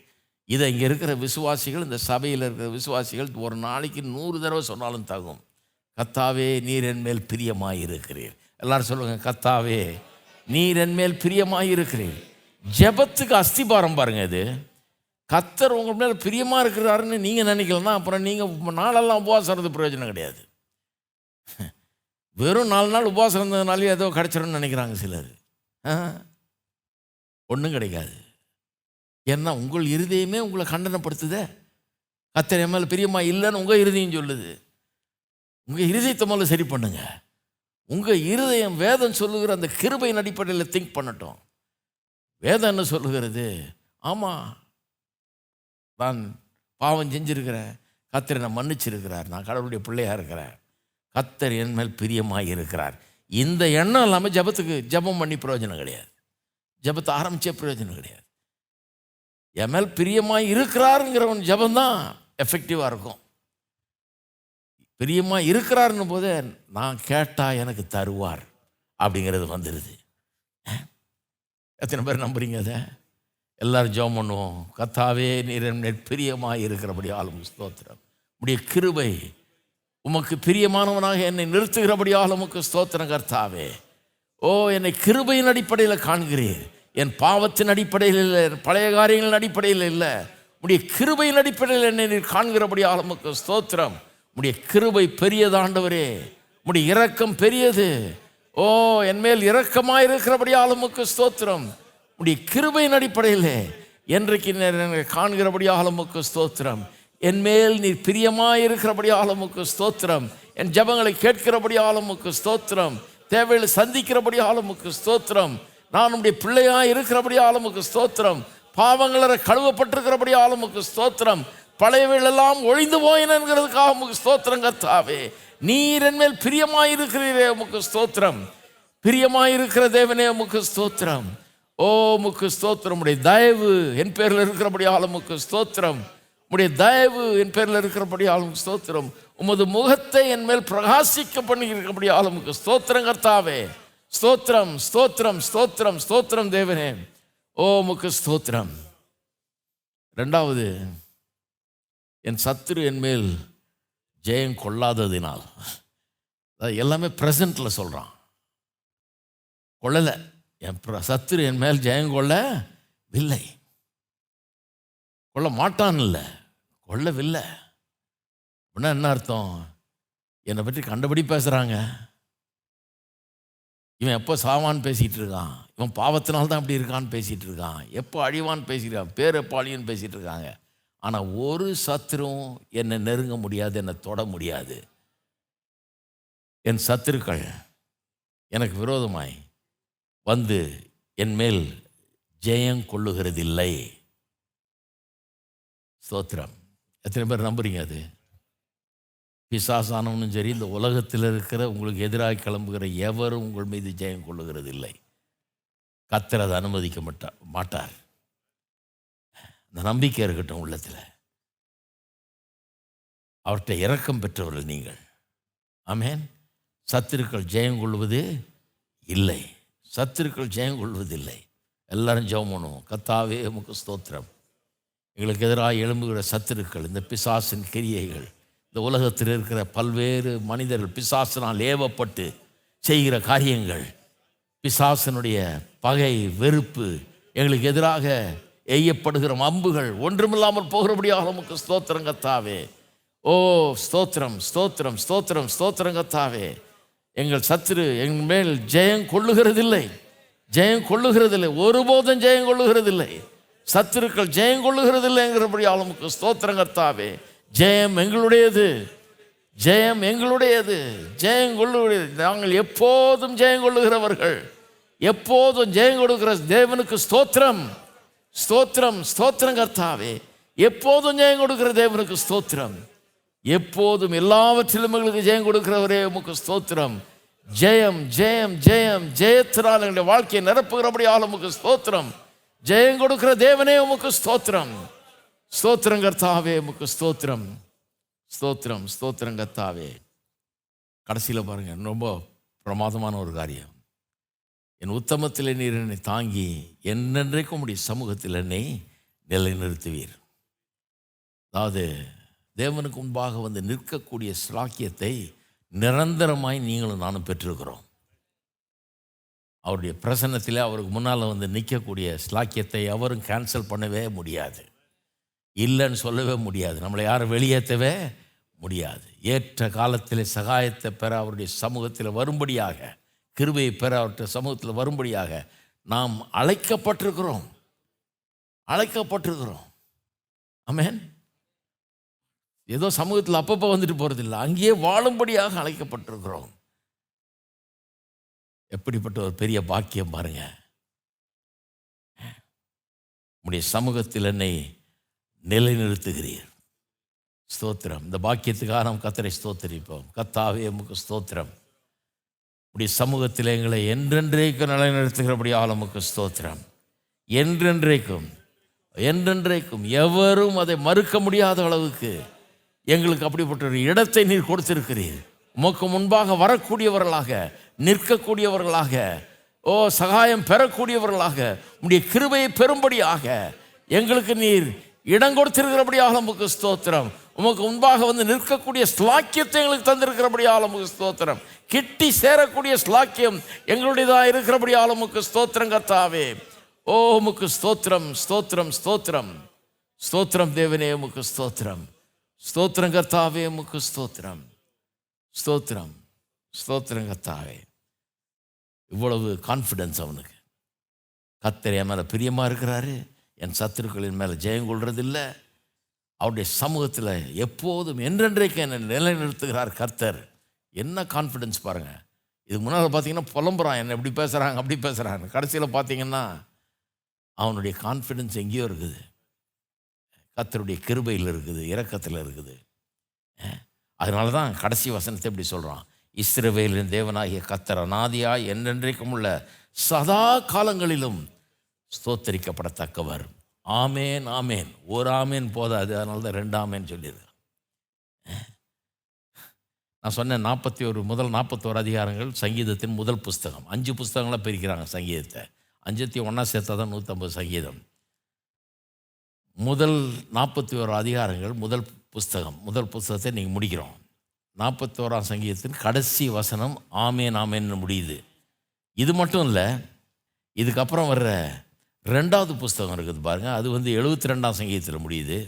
இதை இங்கே இருக்கிற விசுவாசிகள் இந்த சபையில் இருக்கிற விசுவாசிகள் ஒரு நாளைக்கு நூறு தடவை சொன்னாலும் தகும். கத்தாவே நீர் என் மேல் இருக்கிறீர். எல்லாரும் சொல்லுங்கள் கத்தாவே நீர் என்மேல் பிரியமாக இருக்கிறீர். ஜெபத்துக்கு அஸ்திபாரம் பாருங்கள் இது. கத்தர் உங்கள் மேலே பிரியமாக இருக்கிறாருன்னு நீங்கள் நினைக்கலன்னா அப்புறம் நீங்கள் நாளெல்லாம் உபவாசம் இருந்து பிரயோஜனம் கிடையாது. வெறும் நாலு நாள் உபவாசம் இருந்ததுனாலே ஏதோ கிடச்சிரும்னு நினைக்கிறாங்க சிலர். ஒன்றும் கிடைக்காது. ஏன்னா உங்கள் இருதயமே உங்களை கண்டனப்படுத்துதே. கத்தர் என் மேலே பிரியமா இல்லைன்னு உங்கள் இருதயம் சொல்லுது. உங்கள் இருதயத்தை முதல்ல சரி பண்ணுங்க. உங்கள் இருதயம் வேதம் சொல்லுகிற அந்த கிருபையின் அடிப்படையில் திங்க் பண்ணட்டும். வேதம் என்ன சொல்லுகிறது? ஆமாம் நான் பாவம் செஞ்சுருக்கிறேன். கத்தரை நான் மன்னிச்சிருக்கிறார். நான் கடவுளுடைய பிள்ளையாக இருக்கிறேன். கத்தர் என் மேல் பிரியமாக இருக்கிறார். இந்த எண்ணம் இல்லாமல் ஜபத்துக்கு ஜெபம் பண்ணி பிரயோஜனம் கிடையாது. ஜெபத்தை ஆரம்பித்தே பிரயோஜனம் கிடையாது. என் மேல் பிரியமாக இருக்கிறாருங்கிறவன் ஜபந்தான் எஃபெக்டிவாக இருக்கும். பிரியமாக இருக்கிறாருன்னு போதே நான் கேட்டால் எனக்கு தருவார் அப்படிங்கிறது வந்துடுது எத்தனை பேர் நம்புறீங்க அதை? எல்லாரும் ஜெபம் பண்ணுவோம். கத்தாவே நீர் என் பிரியமாக இருக்கிறபடி ஆளும் ஸ்தோத்திரம். உடைய கிருபை உமக்கு பிரியமானவனாக என்னை நிறுத்துகிறபடியால் உமக்கு ஸ்தோத்திரம் கர்த்தாவே. ஓ என்னை கிருபையின் அடிப்படையில் காண்கிறீர். என் பாவத்தின் அடிப்படையில் இல்லை பழைய காரியங்களின் அடிப்படையில் இல்லை. உடைய கிருபையின் அடிப்படையில் என்னை நீர் காண்கிறபடியால் உமக்கு ஸ்தோத்திரம். உடைய கிருபை பெரியதாண்டவரே உடைய இரக்கம் பெரியது. ஓ என் மேல் இரக்கமாக இருக்கிறபடியால் உமக்கு ஸ்தோத்திரம். உடைய கிருபையின் அடிப்படையில் என்றைக்கு நீர் என்னை காண்கிறபடியால் உமக்கு ஸ்தோத்திரம். என் மேல் நீர் பிரியமாக உமக்கு ஸ்தோத்திரம். என் ஜபங்களை கேட்கிறபடியால் உமக்கு ஸ்தோத்திரம். தேவைகளை சந்திக்கிறபடியால் உமக்கு ஸ்தோத்திரம். நான் உடைய பிள்ளையாக இருக்கிறபடியால் உமக்கு ஸ்தோத்திரம். பாவங்களற கழுவப்பட்டிருக்கிறபடியால் உமக்கு ஸ்தோத்திரம். பழையவைகளெல்லாம் ஒழிந்து போயினங்கிறதுக்காக உமக்கு ஸ்தோத்திரம் கத்தாவே நீர் என்மேல் பிரியமாயிருக்கிறீரே பிரியமாக உமக்கு ஸ்தோத்திரம். பிரியமாக இருக்கிற தேவனே உமக்கு ஸ்தோத்திரம். ஓ முக்கு ஸ்தோத்திரம். உடைய தயவு என் பேரில் இருக்கிறபடியால் உமக்கு ஸ்தோத்திரம். உடைய தயவு என் பேரில் இருக்கிறபடி உமக்கு ஸ்தோத்திரம். உமது முகத்தை என் மேல் பிரகாசிக்க பண்ணி இருக்கிறபடி உமக்கு ஸ்தோத்திரம் கர்த்தாவே. ஸ்தோத்திரம் ஸ்தோத்திரம் ஸ்தோத்திரம் ஸ்தோத்திரம் தேவனே. ஓ முக்கு ஸ்தோத்திரம். ரெண்டாவது என் சத்துரு என் மேல் ஜெயம் கொள்ளாததினால். அது எல்லாமே ப்ரெசண்ட்டில் சொல்கிறான் கொள்ளலை. என் பிர- சத்துரு என் மேல் ஜெயம் கொள்ள வில்லை கொள்ள மாட்டான் இல்லை. கொல்லவில்லை அப்படின்னா என்ன அர்த்தம்? என்னை பற்றி கண்டபடி பேசுகிறாங்க இவன் எப்போ சாவான்னு பேசிகிட்டு இருக்கான். இவன் பாவத்தினால தான் அப்படி இருக்கான்னு பேசிகிட்டு இருக்கான். எப்போ அழிவான்னு பேசிட்டு பேர் எப்போ அழியுன்னு பேசிகிட்டு இருக்காங்க. ஆனால் ஒரு சத்துரும் என்னை நெருங்க முடியாது என்னை தொட முடியாது. என் சத்துருக்கள் எனக்கு விரோதமாய் வந்து என் மேல் ஜெயம் கொள்ளுகிறதில்லை. ஸ்தோத்திரம். எத்தனை பேர் நம்புறீங்க அது? பிசாசானவனும் சரி இந்த உலகத்தில் இருக்கிற உங்களுக்கு எதிராக கிளம்புகிற எவரும் உங்கள் மீது ஜெயம் கொள்ளுகிறது இல்லை. கத்தர் அதை அனுமதிக்க மாட்டார் மாட்டார். அந்த நம்பிக்கை இருக்கட்டும் உள்ளத்தில். அவர்கிட்ட இரக்கம் பெற்றவர்கள் நீங்கள். ஆமேன். சத்துருக்கள் ஜெயம் கொள்வது இல்லை. சத்துருக்கள் ஜெயம் கொள்வதில்லை. எல்லாரும் ஜெபம் பண்ணுவோம். கத்தாவே உமக்கு ஸ்தோத்திரம். எங்களுக்கு எதிராக எழும்புகிற சத்துருக்கள் இந்த பிசாசின் கிரியைகள் இந்த உலகத்தில் இருக்கிற பல்வேறு மனிதர்கள் பிசாசினால் ஏவப்பட்டு செய்கிற காரியங்கள் பிசாசனுடைய பகை வெறுப்பு எங்களுக்கு எதிராக எய்யப்படுகிற அம்புகள் ஒன்றுமில்லாமல் போகிறபடியாக நமக்கு ஸ்தோத்திரங்கத்தாவே ஓ ஸ்தோத்திரம் ஸ்தோத்திரம் ஸ்தோத்திரம் ஸ்தோத்திரங்கத்தாவே எங்கள் சத்துரு எங்கள் மேல் ஜெயம் கொள்ளுகிறதில்லை ஜெயம் கொள்ளுகிறதில்லை ஒருபோதும் ஜெயம் கொள்ளுகிறதில்லை. சத்துருக்கள் ஜெயம் கொள்ளுகிறதில்லைங்கிறபடி ஆளுமுக்கு ஸ்தோத்திரம் கர்த்தாவே. ஜெயம் எங்களுடையது. ஜெயம் எங்களுடையது. ஜெயம் கொள்ளுடையது நாங்கள் எப்போதும் ஜெயம் கொள்ளுகிறவர்கள். எப்போதும் ஜெயம் கொடுக்கிற தேவனுக்கு ஸ்தோத்திரம். ஸ்தோத்திரம் ஸ்தோத்திரம் கர்த்தாவே. எப்போதும் ஜெயம் கொடுக்கிற தேவனுக்கு ஸ்தோத்திரம். எப்போதும் எல்லாவற்றிலும் எங்களுக்கு ஜெயம் கொடுக்கிறவரே உமக்கு ஸ்தோத்திரம். ஜெயம் ஜெயம் ஜெயம். ஜெயத்தினால் எங்களுடைய வாழ்க்கையை நிரப்புகிறபடி ஆளுமுக்கு ஸ்தோத்திரம். ஜெயம் கொடுக்கிற தேவனே உமக்கு ஸ்தோத்திரம் ஸ்தோத்திரங்கர்த்தாவே உமக்கு ஸ்தோத்திரம் ஸ்தோத்திரம் ஸ்தோத்திரங்கர்த்தாவே கடைசியில் பாருங்கள் ரொம்ப பிரமாதமான ஒரு காரியம் என் உத்தமத்தில் நீர் என்னை தாங்கி என்னென்றைக்கும் உடைய சமூகத்தில் என்னை நிலைநிறுத்துவீர் அதாவது தேவனுக்கு முன்பாக வந்து நிற்கக்கூடிய சிலாக்கியத்தை நிரந்தரமாய் நீங்களும் நானும் பெற்றிருக்கிறோம் அவருடைய பிரசன்னத்தில் அவருக்கு முன்னால் வந்து நிற்கக்கூடிய ஸ்லாக்கியத்தை அவரும் கேன்சல் பண்ணவே முடியாது. இல்லைன்னு சொல்லவே முடியாது. நம்மளை யாரும் வெளியேற்றவே முடியாது. ஏற்ற காலத்தில் சகாயத்தை பெற அவருடைய சமூகத்தில் வரும்படியாக கிருபையை பெற அவருடைய சமூகத்தில் வரும்படியாக நாம் அழைக்கப்பட்டிருக்கிறோம். அழைக்கப்பட்டிருக்கிறோம். ஆமென் ஏதோ சமூகத்தில் அப்பப்போ வந்துட்டு போகிறதில்ல அங்கேயே வாழும்படியாக அழைக்கப்பட்டிருக்கிறோம். எப்படிப்பட்ட ஒரு பெரிய பாக்கியம் பாருங்க. உடைய சமூகத்தில் என்னை நிலைநிறுத்துகிறீர். ஸ்தோத்திரம். இந்த பாக்கியத்துக்காக நாம் கத்தரை ஸ்தோத்தரிப்போம். கத்தாவே உமக்கு ஸ்தோத்திரம். உடைய சமூகத்தில் எங்களை என்றென்றைக்கும் நிலைநிறுத்துகிறபடியால் உமக்கு ஸ்தோத்திரம். என்றென்றைக்கும் என்றென்றைக்கும் எவரும் அதை மறுக்க முடியாத அளவுக்கு எங்களுக்கு அப்படிப்பட்ட ஒரு இடத்தை நீர் கொடுத்திருக்கிறீர். உமக்கு முன்பாக வரக்கூடியவர்களாக நிற்கக்கூடியவர்களாக ஓ சகாயம் பெறக்கூடியவர்களாக உடைய கிருபையை பெறும்படியாக எங்களுக்கு நீர் இடம் கொடுத்திருக்கிறபடியாக நமக்கு ஸ்தோத்திரம். உமக்கு முன்பாக வந்து நிற்கக்கூடிய ஸ்லாக்கியத்தை எங்களுக்கு தந்திருக்கிறபடியால் உமக்கு ஸ்தோத்திரம். கிட்டி சேரக்கூடிய ஸ்லாக்கியம் எங்களுடையதாக இருக்கிறபடியால் உமக்கு ஸ்தோத்திரம் கத்தாவே ஓ உமக்கு ஸ்தோத்திரம் ஸ்தோத்திரம் ஸ்தோத்திரம். ஸ்தோத்திரம் தேவனே உமக்கு ஸ்தோத்திரம். ஸ்தோத்திரம் கர்த்தாவே உமக்கு ஸ்தோத்திரம். ஸ்தோத்திரம். ஸ்தோத்திரம் கத்தாவே இவ்வளவு கான்ஃபிடென்ஸ் அவனுக்கு. கத்தர் என் மேலே பிரியமாக இருக்கிறாரு. என் சத்துருக்களின் மேலே ஜெயம் கொள்றதில்லை. அவருடைய சமூகத்தில் எப்போதும் என்றென்றைக்கு என்னை நிலைநிறுத்துகிறார் கர்த்தர். என்ன கான்ஃபிடென்ஸ் பாருங்கள் இதுக்கு முன்னால் பார்த்தீங்கன்னா புலம்புறான். என்ன இப்படி பேசுகிறாங்க அப்படி பேசுகிறாங்க கடைசியில் பார்த்தீங்கன்னா அவனுடைய கான்ஃபிடென்ஸ் எங்கேயோ இருக்குது. கத்தருடைய கிருபையில் இருக்குது இரக்கத்தில் இருக்குது. அதனால தான் கடைசி வசனத்தை இப்படி சொல்கிறான் இஸ்ரவேலின் தேவனாகிய கத்தர் அநாதியாய் என்றென்றைக்கும் உள்ள சதா காலங்களிலும் ஸ்தோத்தரிக்கப்படத்தக்கவர். ஆமேன் ஆமேன். ஒரு ஆமேன் போதாது. அதனால தான் ரெண்டு ஆமேன் நான் சொன்னேன் நாற்பத்தி ஒரு முதல் நாற்பத்தோரு அதிகாரங்கள் சங்கீதத்தின் முதல் புஸ்தகம். அஞ்சு புஸ்தகங்களாக பிரிக்கிறாங்க சங்கீதத்தை. அஞ்சத்தையும் ஒன்றா சேர்த்தா தான் நூற்றம்பது சங்கீதம். முதல் நாற்பத்தி ஒரு அதிகாரங்கள் முதல் புஸ்தகம். முதல் புஸ்தகத்தை நீங்கள் முடிக்கிறோம். நாற்பத்தோராம் சங்கீதத்தின் கடைசி வசனம் ஆமேன் ஆமேன்னு முடியுது. இது மட்டும் இல்லை இதுக்கப்புறம் வர்ற ரெண்டாவது புஸ்தகம் இருக்குது பாருங்கள் அது வந்து எழுபத்தி ரெண்டாம் சங்கீதத்தில் முடியுது.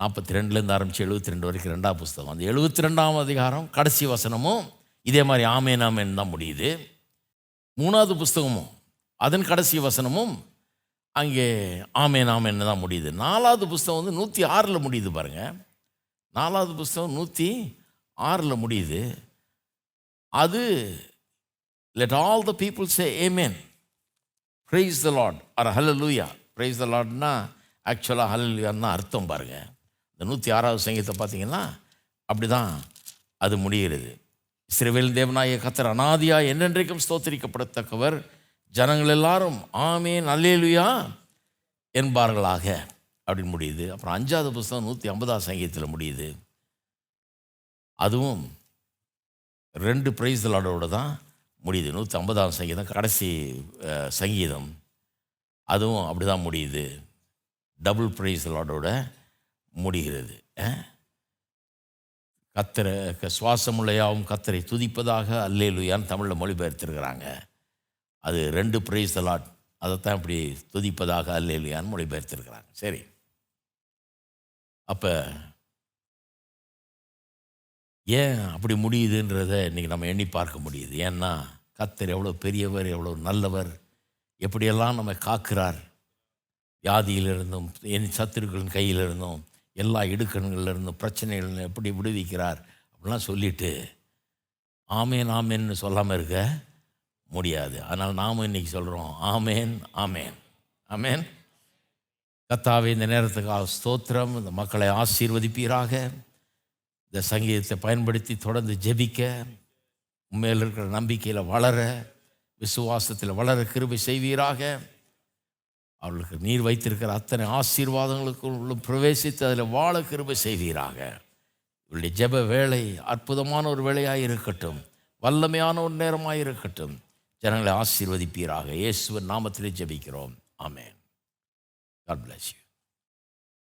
நாற்பத்தி ரெண்டுலேருந்து ஆரம்பித்து எழுபத்தி ரெண்டு வரைக்கும் ரெண்டாவது புஸ்தகம். அந்த எழுபத்தி ரெண்டாம் அதிகாரம் கடைசி வசனமும் இதே மாதிரி ஆமேன் ஆமேன் தான் முடியுது. மூணாவது புஸ்தகமும் அதன் கடைசி வசனமும் அங்கே ஆமேன் ஆமேன்னு தான் முடியுது. நாலாவது புஸ்தகம் வந்து நூற்றி ஆறில் முடியுது பாருங்கள் நாலாவது புஸ்தகம் நூற்றி ஆறில் முடியுது. அது let all the people say amen praise the Lord or hallelujah praise the லார்ட்னா ஆக்சுவலாக ஹலலூயான்னு அர்த்தம் பாருங்கள் இந்த நூற்றி ஆறாவது சங்கீதத்தை பார்த்தீங்கன்னா அப்படி தான் அது முடிகிறது. சிறுவேல் தேவனாய கத்தர் அனாதியா என்னென்றைக்கும் ஸ்தோத்திரிக்கப்படத்தக்கவர். ஜனங்கள் எல்லாரும் ஆமேன் அல்லேலுயா என்பார்களாக. அப்படின்னு முடியுது. அப்புறம் அஞ்சாவது புஸ்தகம் நூற்றி ஐம்பதாம் சங்கீதத்தில் முடியுது. அதுவும் ரெண்டு ப்ரைஸ் லாடோட தான் முடியுது. நூற்றி ஐம்பதாம் சங்கீதம் கடைசி சங்கீதம். அதுவும் அப்படி தான் முடியுது. டபுள் ப்ரைஸ் லாடோட முடிகிறது. கத்தரை சுவாசமுள்ளையாவும் கத்தரை துதிப்பதாக அல்லேலுயான்னு தமிழில் மொழிபெயர்த்திருக்கிறாங்க. அது ரெண்டு ப்ரைஸ் லாட் அதைத்தான் இப்படி துதிப்பதாக அல்லேலுயான்னு மொழிபெயர்த்திருக்கிறாங்க. சரி. அப்போ ஏன் அப்படி முடியுதுன்றதை இன்றைக்கி நம்ம எண்ணி பார்க்க முடியுது. ஏன்னா கத்தர் எவ்வளோ பெரியவர் எவ்வளோ நல்லவர் எப்படியெல்லாம் நம்ம காக்கிறார். வியாதியிலிருந்தும் என் சத்துருக்களின் கையிலிருந்தும் எல்லா இடுக்கண்களிலிருந்தும் பிரச்சனைகள் எப்படி விடுவிக்கிறார் அப்படிலாம் சொல்லிட்டு ஆமேன் ஆமேன்னு சொல்லாமல் இருக்க முடியாது. அதனால் நாம் இன்னைக்கு சொல்கிறோம் ஆமேன் ஆமேன் ஆமேன். கத்தாவே இந்த நேரத்துக்கு ஸ்தோத்திரம். இந்த மக்களை ஆசீர்வதிப்பீராக. இந்த சங்கீதத்தை பயன்படுத்தி தொடர்ந்து ஜெபிக்க உண்மையில் இருக்கிற நம்பிக்கையில் வளர விசுவாசத்தில் வளர கிருபை செய்வீராக. அவர்களுக்கு நீர் வைத்திருக்கிற அத்தனை ஆசீர்வாதங்களுக்குள்ளும் பிரவேசித்து அதில் வாழ கிருபை செய்வீராக. இவருடைய ஜெப வேலை அற்புதமான ஒரு வேலையாக இருக்கட்டும். வல்லமையான ஒரு நேரமாக இருக்கட்டும். ஜனங்களை ஆசீர்வதிப்பீராக. இயேசுவின் நாமத்திலே ஜெபிக்கிறோம். ஆமேன். God bless you.